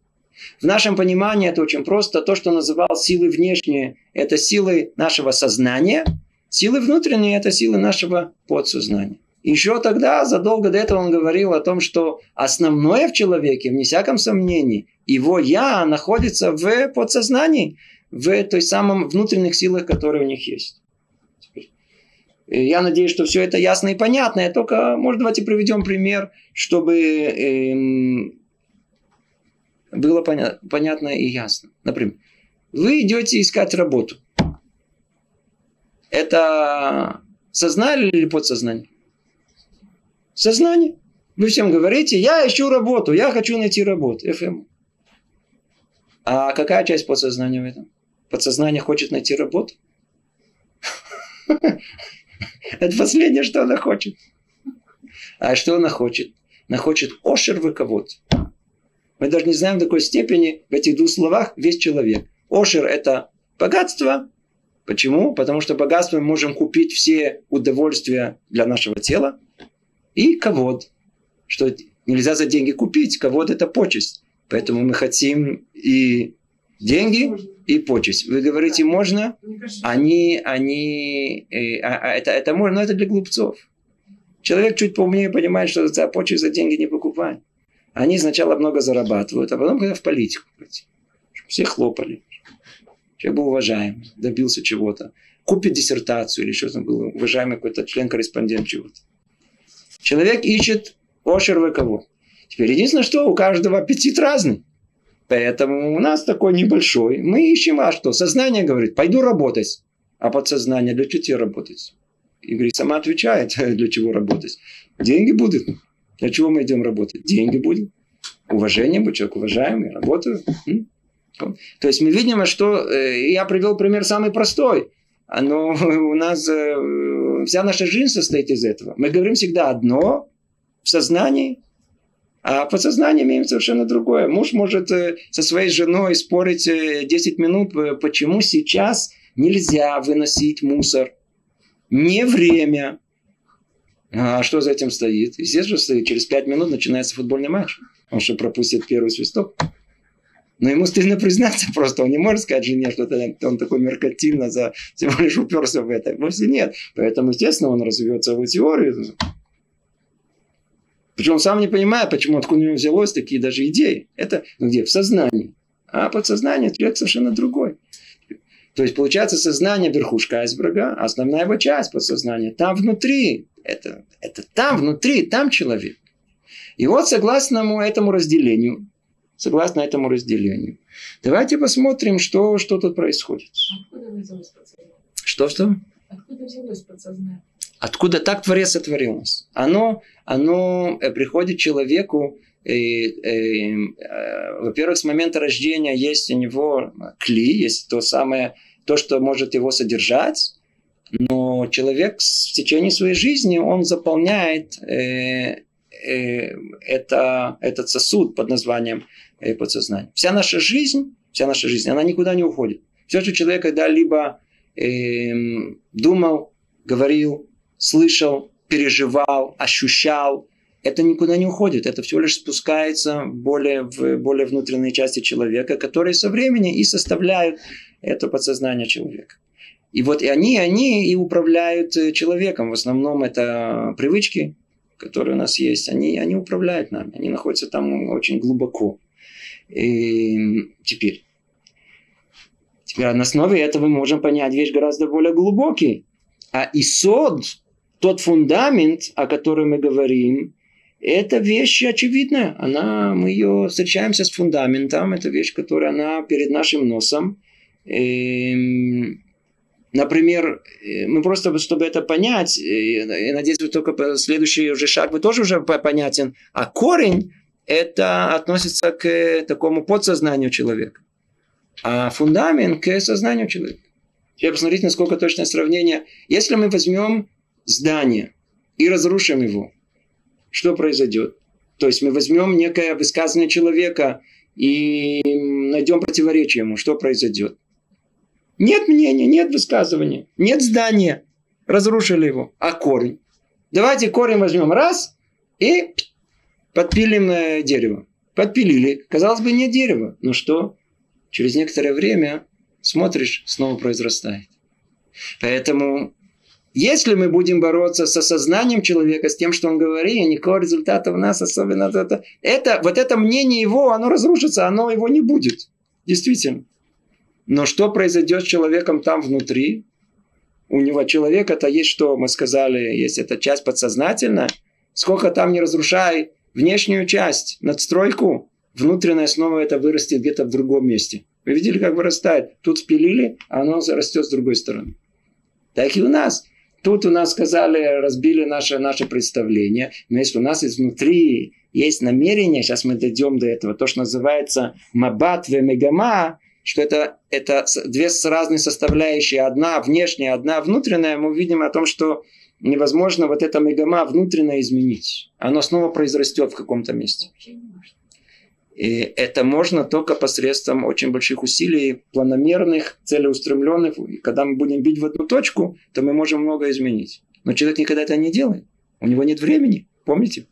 В нашем понимании это очень просто. То, что называл силы внешние, это силы нашего сознания. Силы внутренние – это силы нашего подсознания. Еще тогда, задолго до этого он говорил о том, что основное в человеке, вне всяком сомнении, его «я» находится в подсознании, в той самом внутренних силах, которые у них есть. Я надеюсь, что все это ясно и понятно. Я только, может, давайте приведем пример, чтобы эм, было поня- понятно и ясно. Например, вы идете искать работу. Это сознание или подсознание? Сознание. Вы всем говорите, я ищу работу, я хочу найти работу. ФМ. А какая часть подсознания в этом? Подсознание хочет найти работу? (laughs) (laughs) Это последнее, что она хочет. А что она хочет? Она хочет ошер выковод. Мы даже не знаем в такой степени в этих двух словах весь человек. Ошер – это богатство. Почему? Потому что богатство мы можем купить все удовольствия для нашего тела – и ковод, что нельзя за деньги купить. Ковод – это почесть. Поэтому мы хотим и деньги, и почесть. Вы говорите, можно? Они, они, э, а, а, это, это можно, но это для глупцов. Человек чуть поумнее понимает, что за почесть за деньги не покупать. Они сначала много зарабатывают, а потом когда в политику пойти. Все хлопали. Человек был уважаем, добился чего-то. Купит диссертацию или что там было, уважаемый какой-то член-корреспондент чего-то. Человек ищет ошер кого. Теперь единственное, что у каждого аппетит разный. Поэтому у нас такой небольшой. Мы ищем, а что? Сознание говорит, пойду работать. А подсознание, для чего тебе работать? И говорит, сама отвечает, (laughs) для чего работать. Деньги будут. Для чего мы идем работать? Деньги будут. Уважение будет, человек уважаемый, работаю. То есть мы видим, что э, я привел пример самый простой. Но (laughs) у нас э, вся наша жизнь состоит из этого. Мы говорим всегда одно, в сознании, а подсознание имеем совершенно другое. Муж может э, со своей женой спорить 10 э, минут, э, почему сейчас нельзя выносить мусор. Не время. А что за этим стоит? Естественно, стоит. Через 5 минут начинается футбольный матч. Он что, пропустит первый свисток? Но ему стыдно признаться (laughs) просто. Он не может сказать жене, что он такой меркатильно за всего лишь уперся в это. Вовсе нет. Поэтому, естественно, он развивает целую теорию. Причем он сам не понимает, почему, откуда у него взялось такие даже идеи. Это ну, где? В сознании. А подсознание человек совершенно другой. То есть, получается, сознание верхушка айсберга, а основная его часть подсознания там внутри. Это, это там внутри, там человек. И вот согласно этому разделению, согласно этому разделению, давайте посмотрим, что, что тут происходит. Откуда взялось подсознание? Что-что? Откуда взялось подсознание? Откуда так Творец сотворил нас? Оно, оно э, приходит человеку, э, э, э, во-первых, с момента рождения есть у него кли, есть то самое, то, что может его содержать, но человек в течение своей жизни, он заполняет э, э, это, этот сосуд под названием э, подсознание. Вся наша жизнь, вся наша жизнь, она никуда не уходит. Все, что человек когда-либо э, думал, говорил, слышал, переживал, ощущал, это никуда не уходит. Это всего лишь спускается более в более внутренние части человека, которые со временем и составляют это подсознание человека. И вот и они, они и управляют э, человеком. В основном это привычки, которые у нас есть. Они, они управляют нами. Они находятся там очень глубоко. И теперь. Теперь на основе этого мы можем понять вещь гораздо более глубокий. А исод тот фундамент, о котором мы говорим, это вещь очевидная. Она, мы ее встречаемся с фундаментом. Это вещь, которая она перед нашим носом. Эм, например, э, мы просто, чтобы это понять, э, я надеюсь, вы только следующий уже шаг, вы тоже уже понятен. А корень, это относится к такому подсознанию человека. А фундамент к сознанию человека. Теперь посмотрите, насколько точное сравнение. Если мы возьмем здание и разрушим его, что произойдет? То есть мы возьмем некое высказывание человека и найдем противоречие ему, что произойдет? Нет мнения, нет высказывания, нет здания. Разрушили его. А корень? Давайте корень возьмем раз и подпилим э, дерево. Подпилили. Казалось бы, нет дерева. Ну что? Через некоторое время смотришь, снова произрастает. Поэтому если мы будем бороться с осознанием человека, с тем, что он говорит, никакого результата у нас особенно это, это, вот это мнение его, оно разрушится, оно его не будет. Действительно. Но что произойдет с человеком там внутри? У него человек это есть что, мы сказали, есть эта часть подсознательная. Сколько там не разрушай внешнюю часть, надстройку, внутренняя снова это вырастет где-то в другом месте. Вы видели, как вырастает? Тут спилили, а оно растет с другой стороны. Так и у нас. Тут у нас сказали, разбили наше, наше представление. Но если у нас изнутри есть намерение, сейчас мы дойдем до этого, то, что называется мабат ве мегама, что это, это две разные составляющие, одна внешняя, одна внутренняя, мы увидим о том, что невозможно вот это мегама внутреннее изменить. Оно снова произрастет в каком-то месте. И это можно только посредством очень больших усилий, планомерных, целеустремленных. И когда мы будем бить в одну точку, то мы можем много изменить. Но человек никогда это не делает. У него нет времени. Помните?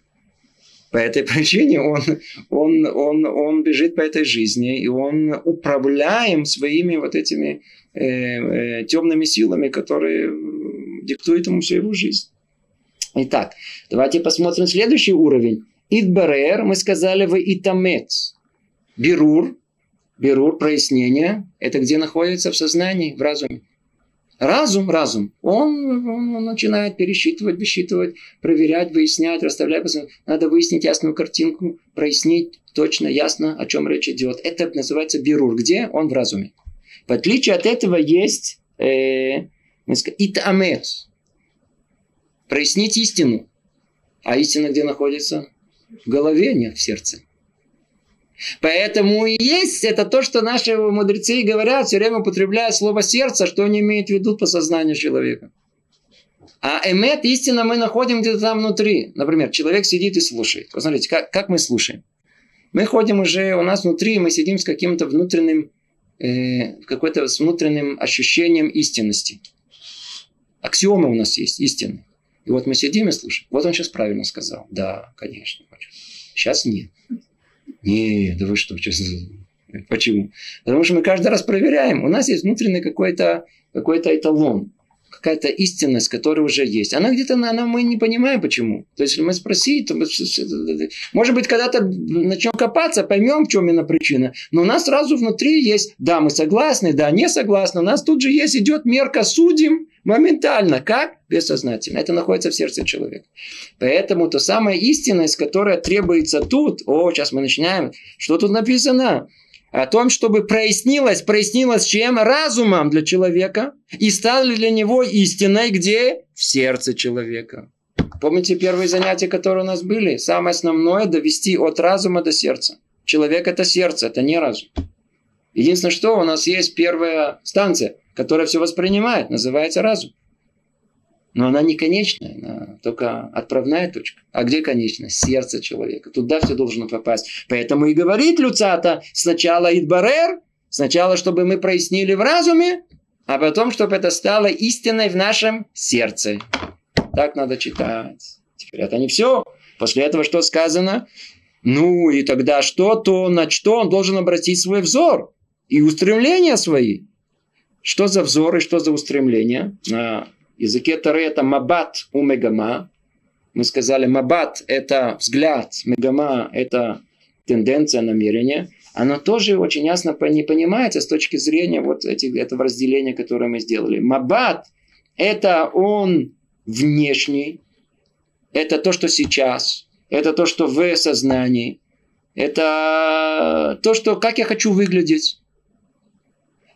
По этой (laughs) причине он, он, он, он бежит по этой жизни, и он управляем своими вот этими э, э, темными силами, которые диктуют ему всю его жизнь. Итак, давайте посмотрим следующий уровень. Идбарер, мы сказали, в итамет. Бирур, бирур, прояснение, это где находится в сознании, в разуме. Разум, разум, он, он начинает пересчитывать, высчитывать, проверять, выяснять, расставлять. Надо выяснить ясную картинку, прояснить точно, ясно, о чем речь идет. Это называется бирур. Где? Он в разуме. В отличие от этого есть э. Прояснить истину. А истина где находится? В голове, нет в сердце. Поэтому и есть это то, что наши мудрецы говорят, все время употребляя слово сердце, что они имеют в виду по сознанию человека. А эмет, истина, мы находим где-то там внутри. Например, человек сидит и слушает. Посмотрите, как, как мы слушаем. Мы ходим уже, у нас внутри, мы сидим с каким-то внутренним, э, какой-то с внутренним ощущением истинности. Аксиомы у нас есть, истины. И вот мы сидим и слушаем. Вот он сейчас правильно сказал. Да, конечно. Сейчас нет. Нет, да вы что, сейчас... Почему? Потому что мы каждый раз проверяем. У нас есть внутренний какой-то какой эталон какая-то истинность, которая уже есть. Она где-то, она, мы не понимаем почему. То есть, если мы спросим, то мы, может быть, когда-то начнем копаться, поймем, в чем именно причина. Но у нас сразу внутри есть, да, мы согласны, да, не согласны. У нас тут же есть, идет мерка, судим моментально. Как? Бессознательно. Это находится в сердце человека. Поэтому то самая истинность, которая требуется тут, о, сейчас мы начинаем, что тут написано? о том, чтобы прояснилось, прояснилось чем? Разумом для человека. И стало для него истиной где? В сердце человека. Помните первые занятия, которые у нас были? Самое основное – довести от разума до сердца. Человек – это сердце, это не разум. Единственное, что у нас есть первая станция, которая все воспринимает, называется разум. Но она не конечная, она только отправная точка. А где конечная? Сердце человека. Туда все должно попасть. Поэтому и говорит Люцата сначала Идбарер, сначала, чтобы мы прояснили в разуме, а потом, чтобы это стало истиной в нашем сердце. Так надо читать. Теперь это не все. После этого что сказано? Ну и тогда что? То на что он должен обратить свой взор и устремления свои. Что за взор и что за устремления? На языке Тары это мабат у мегама. Мы сказали, мабат – это взгляд, мегама – это тенденция, намерение. Оно тоже очень ясно не понимается с точки зрения вот этих, этого разделения, которое мы сделали. Мабат – это он внешний, это то, что сейчас, это то, что в сознании, это то, что как я хочу выглядеть.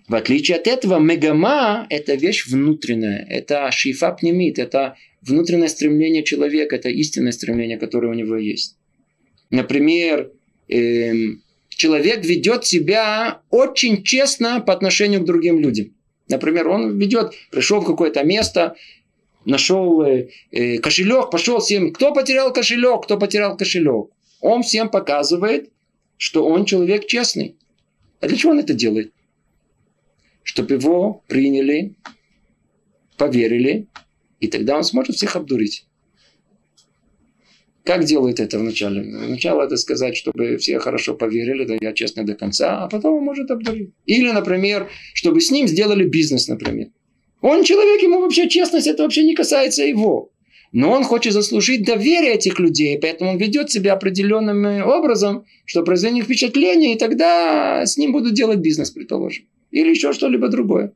В отличие от этого, мегама – это вещь внутренняя, это шифа пнемит, это внутреннее стремление человека, это истинное стремление, которое у него есть. Например, эм, человек ведет себя очень честно по отношению к другим людям. Например, он ведет, пришел в какое-то место, нашел э, э, кошелек, пошел всем, кто потерял кошелек, кто потерял кошелек. Он всем показывает, что он человек честный. А для чего он это делает? Чтобы его приняли, поверили, и тогда он сможет всех обдурить. Как делает это вначале? Вначале это сказать, чтобы все хорошо поверили, да я честный до конца, а потом он может обдурить. Или, например, чтобы с ним сделали бизнес, например. Он человек, ему вообще честность, это вообще не касается его. Но он хочет заслужить доверие этих людей, поэтому он ведет себя определенным образом, что произведет впечатление, и тогда с ним будут делать бизнес, предположим или еще что-либо другое.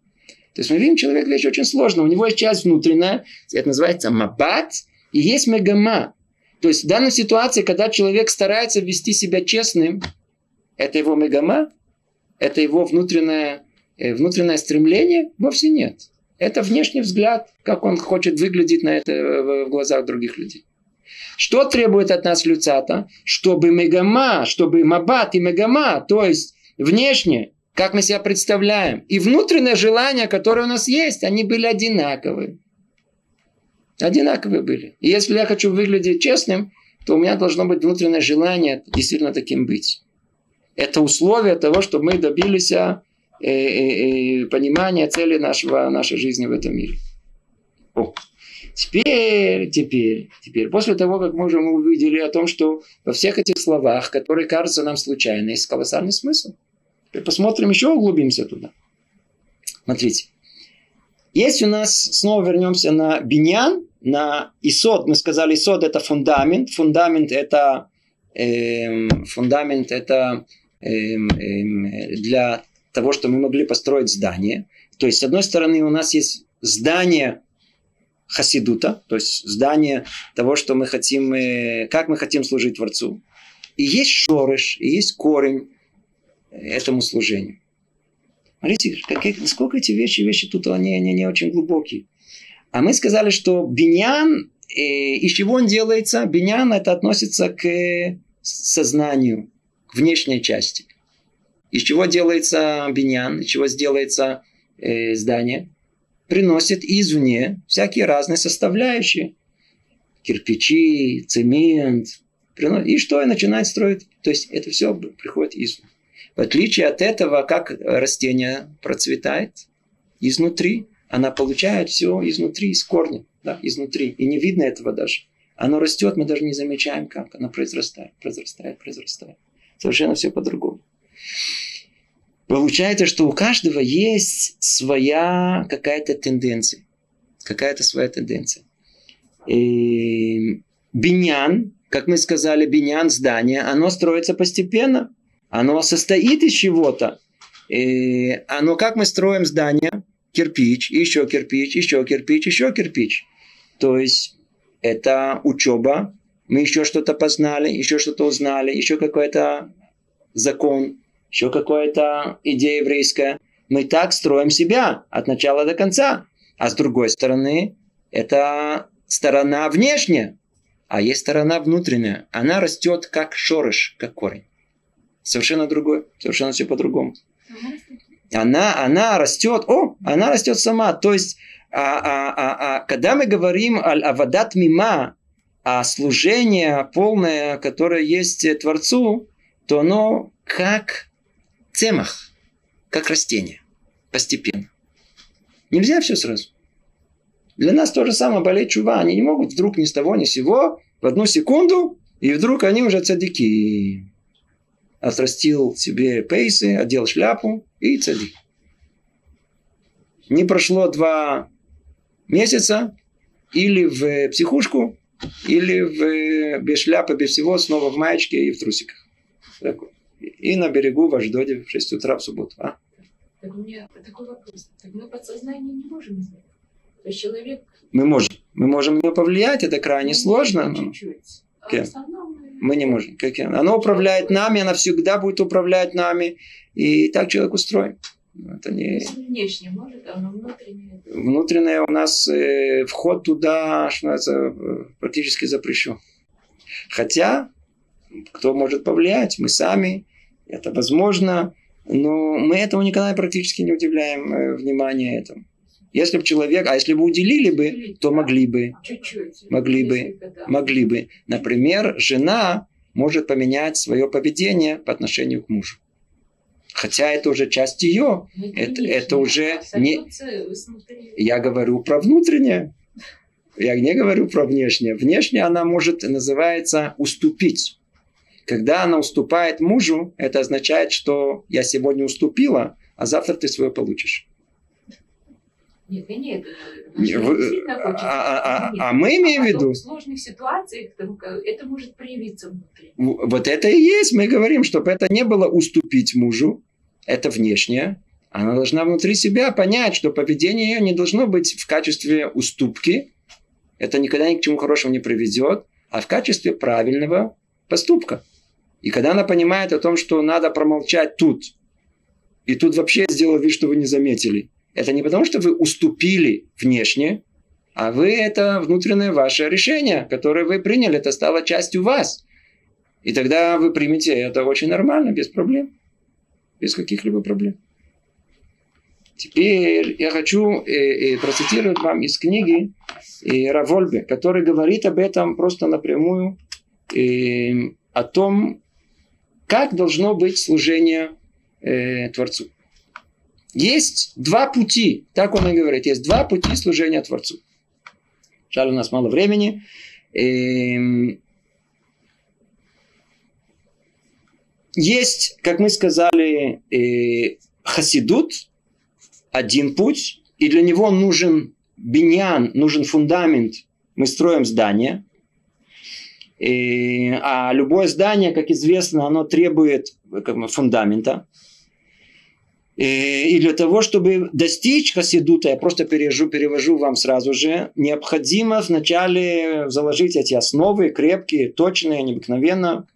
То есть мы видим, человек вещь очень сложная. У него есть часть внутренняя, это называется мабат, и есть мегама. То есть в данной ситуации, когда человек старается вести себя честным, это его мегама, это его внутреннее, э, внутреннее стремление? Вовсе нет. Это внешний взгляд, как он хочет выглядеть на это в глазах других людей. Что требует от нас люцата? Чтобы мегама, чтобы мабат и мегама, то есть внешне как мы себя представляем, и внутреннее желание, которое у нас есть, они были одинаковые. Одинаковые были. И если я хочу выглядеть честным, то у меня должно быть внутреннее желание действительно таким быть. Это условие того, чтобы мы добились э, э, э, понимания цели нашего, нашей жизни в этом мире. О. Теперь, теперь, теперь, после того, как мы уже увидели о том, что во всех этих словах, которые кажутся нам случайно, есть колоссальный смысл – посмотрим, еще углубимся туда. Смотрите. Есть у нас, снова вернемся на биньян, на исод. Мы сказали, исод это фундамент. Фундамент это, эм, фундамент это эм, эм, для того, чтобы мы могли построить здание. То есть, с одной стороны, у нас есть здание хасидута, то есть здание того, что мы хотим, э, как мы хотим служить Творцу. И есть шорыш, и есть корень, этому служению. Смотрите, какие, сколько эти вещи, вещи тут, они, они не очень глубокие. А мы сказали, что биньян, э, из чего он делается? Биньян это относится к сознанию, к внешней части. Из чего делается биньян, из чего сделается э, здание? приносит извне всякие разные составляющие. Кирпичи, цемент. И что и начинает строить. То есть это все приходит извне. В отличие от этого, как растение процветает изнутри, она получает все изнутри, из корня, да, изнутри. И не видно этого даже. Оно растет, мы даже не замечаем, как оно произрастает, произрастает, произрастает. Совершенно все по-другому. Получается, что у каждого есть своя какая-то тенденция. Какая-то своя тенденция. И биньян, как мы сказали, биньян, здание, оно строится постепенно. Оно состоит из чего-то. И оно, как мы строим здание, кирпич, еще кирпич, еще кирпич, еще кирпич. То есть это учеба, мы еще что-то познали, еще что-то узнали, еще какой-то закон, еще какая-то идея еврейская. Мы так строим себя от начала до конца. А с другой стороны, это сторона внешняя, а есть сторона внутренняя. Она растет как шорыш, как корень. Совершенно другой, совершенно все по-другому. Она, она растет, о, она растет сама. То есть, а, а, а, а, когда мы говорим о авадат мима, о служении полное, которое есть Творцу, то оно как цемах, как растение, постепенно. Нельзя все сразу. Для нас то же самое болеть чува. Они не могут вдруг ни с того ни с сего в одну секунду, и вдруг они уже цадики. Отрастил себе пейсы, одел шляпу и цадик. Не прошло два месяца, или в психушку, или в, без шляпы, без всего, снова в маечке и в трусиках. Такой и на берегу в Аждоде в 6 утра в субботу. А? Так у меня такой вопрос. Так мы подсознание не можем изменить. То есть человек... Мы можем. Мы можем на него повлиять, это крайне ну, сложно. Чуть-чуть. А okay. Мы не можем. Как оно управляет нами, оно всегда будет управлять нами. И так человек устроен. Это не... Внешне может, а внутреннее... Внутреннее у нас э, вход туда, что называется, э, практически запрещен. Хотя кто может повлиять? Мы сами. Это возможно. Но мы этого никогда практически не удивляем э, внимание этому. Если бы человек, а если бы уделили бы, то могли бы. Чуть-чуть. Могли бы. Могли бы. Например, жена может поменять свое поведение по отношению к мужу. Хотя это уже часть ее. Ну, это, это уже не... Я говорю про внутреннее. Я не говорю про внешнее. Внешнее она может, называется, уступить. Когда она уступает мужу, это означает, что я сегодня уступила, а завтра ты свое получишь. Нет, нет. А, а, а, а мы имеем в виду... В сложных ситуациях это может проявиться внутри. Вот это и есть. Мы говорим, чтобы это не было уступить мужу. Это внешнее. Она должна внутри себя понять, что поведение ее не должно быть в качестве уступки. Это никогда ни к чему хорошему не приведет, а в качестве правильного поступка. И когда она понимает о том, что надо промолчать тут, и тут вообще сделал вид, что вы не заметили, это не потому, что вы уступили внешне, а вы это внутреннее ваше решение, которое вы приняли, это стало частью вас. И тогда вы примете это очень нормально, без проблем. Без каких-либо проблем. Теперь я хочу э, э, процитировать вам из книги э, Равольбе, который говорит об этом просто напрямую, э, о том, как должно быть служение Творцу. Есть два пути, так он и говорит, есть два пути служения Творцу. Жаль, у нас мало времени. Эм, есть, как мы сказали, э, хасидут, один путь, и для него нужен биньян, нужен фундамент. Мы строим здание, и, а любое здание, как известно, оно требует фундамента. И, для того, чтобы достичь хасидута, я просто перевожу, перевожу вам сразу же, необходимо вначале заложить эти основы, крепкие, точные, необыкновенно.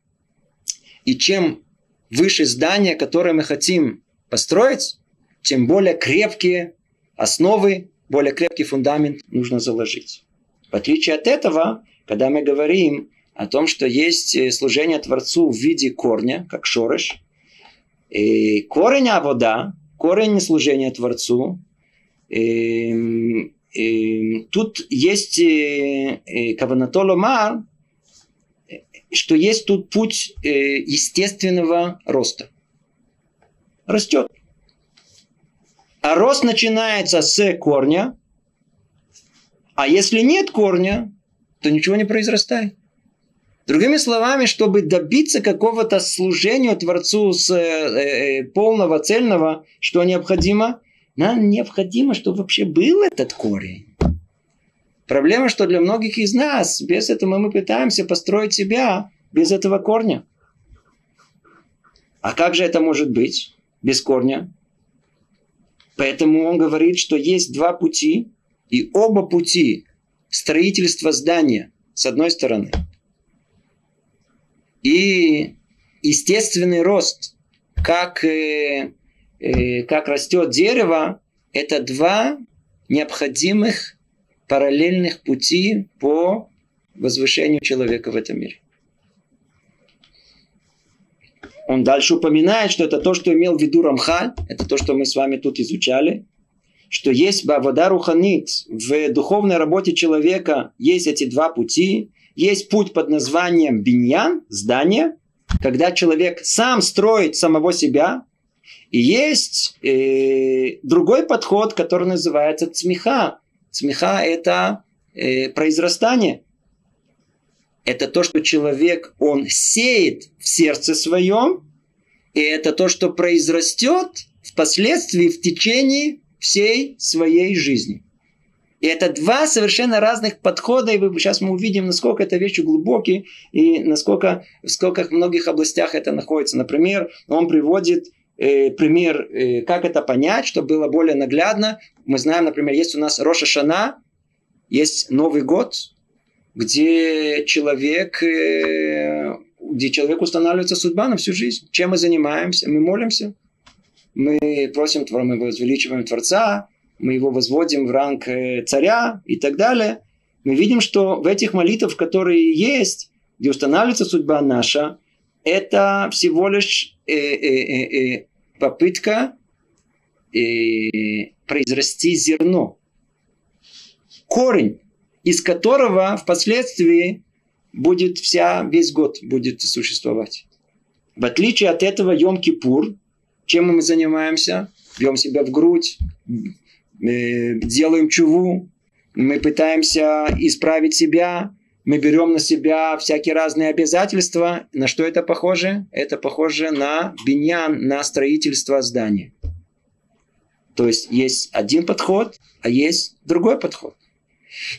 И чем выше здание, которое мы хотим построить, тем более крепкие основы, более крепкий фундамент нужно заложить. В отличие от этого, когда мы говорим о том, что есть э, служение Творцу в виде корня, как шорыш. И корень вода, корень служения Творцу, эм, эм, тут есть э, э, Каванатоломар, что есть тут путь э, естественного роста. Растет. А рост начинается с корня, а если нет корня, то ничего не произрастает. Другими словами, чтобы добиться какого-то служения Творцу с э, э, полного, цельного, что необходимо? Нам необходимо, чтобы вообще был этот корень. Проблема, что для многих из нас без этого мы пытаемся построить себя без этого корня. А как же это может быть без корня? Поэтому он говорит, что есть два пути, и оба пути строительства здания, с одной стороны, и естественный рост, как, э, э, как растет дерево, это два необходимых параллельных пути по возвышению человека в этом мире. Он дальше упоминает, что это то, что имел в виду Рамхаль, это то, что мы с вами тут изучали, что есть вода руханит, в духовной работе человека есть эти два пути. Есть путь под названием биньян, здание, когда человек сам строит самого себя. И есть э, другой подход, который называется цмеха. Цмеха – это э, произрастание. Это то, что человек, он сеет в сердце своем, и это то, что произрастет впоследствии в течение всей своей жизни. И это два совершенно разных подхода, и сейчас мы увидим, насколько это вещи глубокие, и насколько в сколько многих областях это находится. Например, он приводит э, пример, э, как это понять, чтобы было более наглядно. Мы знаем, например, есть у нас Роша Шана, есть Новый год, где человек, э, где человек устанавливается судьба на всю жизнь. Чем мы занимаемся? Мы молимся, мы просим, мы возвеличиваем Творца, мы его возводим в ранг э, царя и так далее. Мы видим, что в этих молитвах, которые есть, где устанавливается судьба наша, это всего лишь э, э, попытка э, произрасти зерно. Корень, из которого впоследствии будет вся, весь год будет существовать. В отличие от этого Йом-Кипур, чем мы занимаемся? Бьем себя в грудь, делаем чуву, мы пытаемся исправить себя, мы берем на себя всякие разные обязательства. На что это похоже? Это похоже на биньян, на строительство здания. То есть есть один подход, а есть другой подход.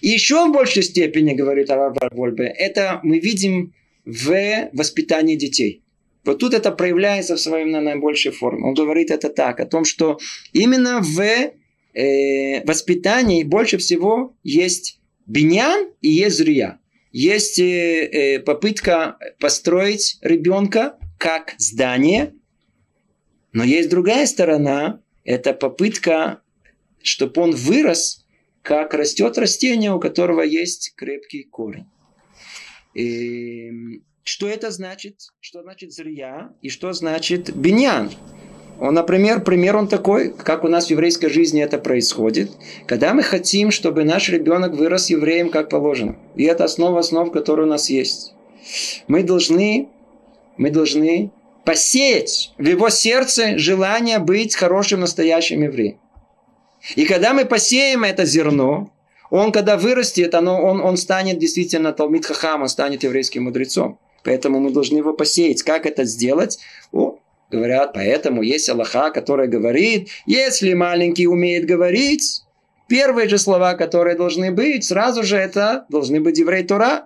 И еще в большей степени, говорит Араб Вольбе, это мы видим в воспитании детей. Вот тут это проявляется в своей наибольшей форме. Он говорит это так, о том, что именно в э, воспитании больше всего есть биньян и есть зрия. Есть э, э, попытка построить ребенка как здание, но есть другая сторона, это попытка, чтобы он вырос, как растет растение, у которого есть крепкий корень. И что это значит? Что значит зрия и что значит биньян? Он, например, пример он такой, как у нас в еврейской жизни это происходит, когда мы хотим, чтобы наш ребенок вырос евреем как положено. И это основа основ, которая у нас есть. Мы должны, мы должны посеять в его сердце желание быть хорошим настоящим евреем. И когда мы посеем это зерно, он, когда вырастет, оно, он, он станет действительно Талмит Хахам, он станет еврейским мудрецом. Поэтому мы должны его посеять. Как это сделать? Говорят, поэтому есть Аллаха, который говорит, если маленький умеет говорить, первые же слова, которые должны быть, сразу же это должны быть еврей Тора.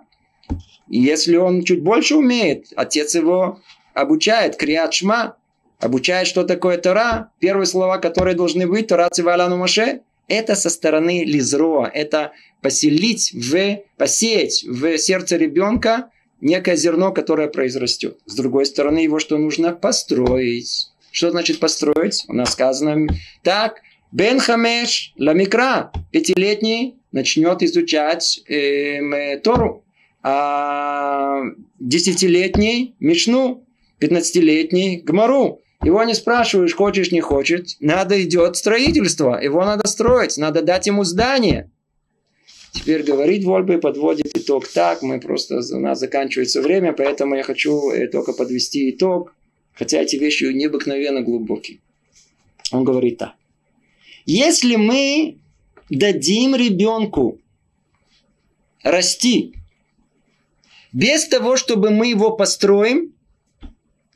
И если он чуть больше умеет, отец его обучает, криат шма, обучает, что такое Тора. Первые слова, которые должны быть, Тора Циваляну Маше, это со стороны Лизроа, это поселить в, посеять в сердце ребенка некое зерно, которое произрастет. С другой стороны, его что нужно построить. Что значит построить? У нас сказано так. Бен Хамеш Ламикра, пятилетний, начнет изучать э, Тору. А десятилетний Мишну, пятнадцатилетний Гмару. Его не спрашиваешь, хочешь, не хочешь. Надо идет строительство. Его надо строить. Надо дать ему здание. Теперь говорит Вольбе, подводит итог так. Мы просто, у нас заканчивается время, поэтому я хочу э, только подвести итог. Хотя эти вещи необыкновенно глубокие. Он говорит так. Если мы дадим ребенку расти без того, чтобы мы его построим,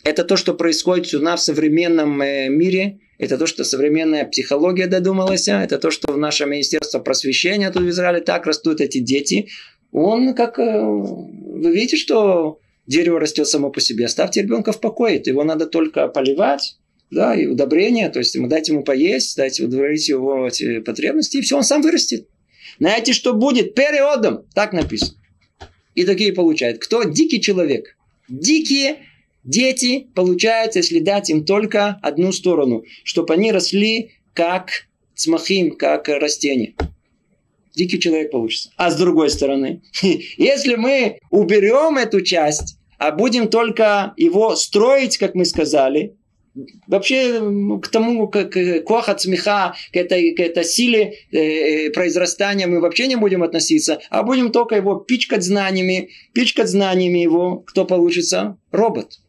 это то, что происходит у нас в современном э, мире, это то, что современная психология додумалась, а это то, что в наше Министерство просвещения тут в Израиле так растут эти дети. Он как... Э, вы видите, что дерево растет само по себе. Оставьте ребенка в покое. Его надо только поливать, да, и удобрения, то есть дать ему поесть, дать удовлетворить его эти потребности, и все, он сам вырастет. Знаете, что будет? Периодом. Так написано. И такие получают. Кто? Дикий человек. Дикие дети получают, если дать им только одну сторону, чтобы они росли как цмахим, как растения. Дикий человек получится. А с другой стороны, (laughs) если мы уберем эту часть, а будем только его строить, как мы сказали, Вообще к тому, как коха цмеха, к этой, к этой силе э, э, произрастания мы вообще не будем относиться, а будем только его пичкать знаниями, пичкать знаниями его, кто получится? Робот.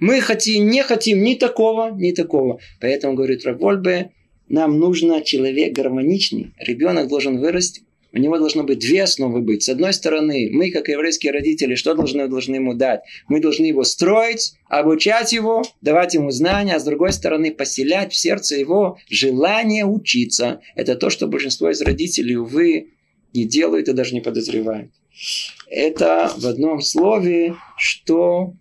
Мы хотим, не хотим ни такого, ни такого. Поэтому, говорит Равольбе, нам нужно человек гармоничный. Ребенок должен вырасти у него должно быть две основы быть. С одной стороны, мы, как еврейские родители, что должны, должны ему дать? Мы должны его строить, обучать его, давать ему знания, а с другой стороны, поселять в сердце его желание учиться. Это то, что большинство из родителей, увы, не делают и даже не подозревают. Это в одном слове, что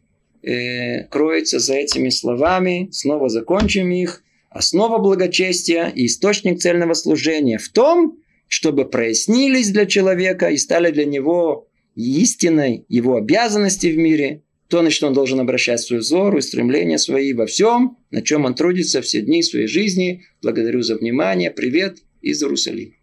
э, кроется за этими словами. Снова закончим их. Основа благочестия и источник цельного служения в том, чтобы прояснились для человека и стали для него истиной его обязанности в мире, то, на что он должен обращать свой взор и стремления свои во всем, на чем он трудится все дни своей жизни. Благодарю за внимание. Привет из Иерусалима.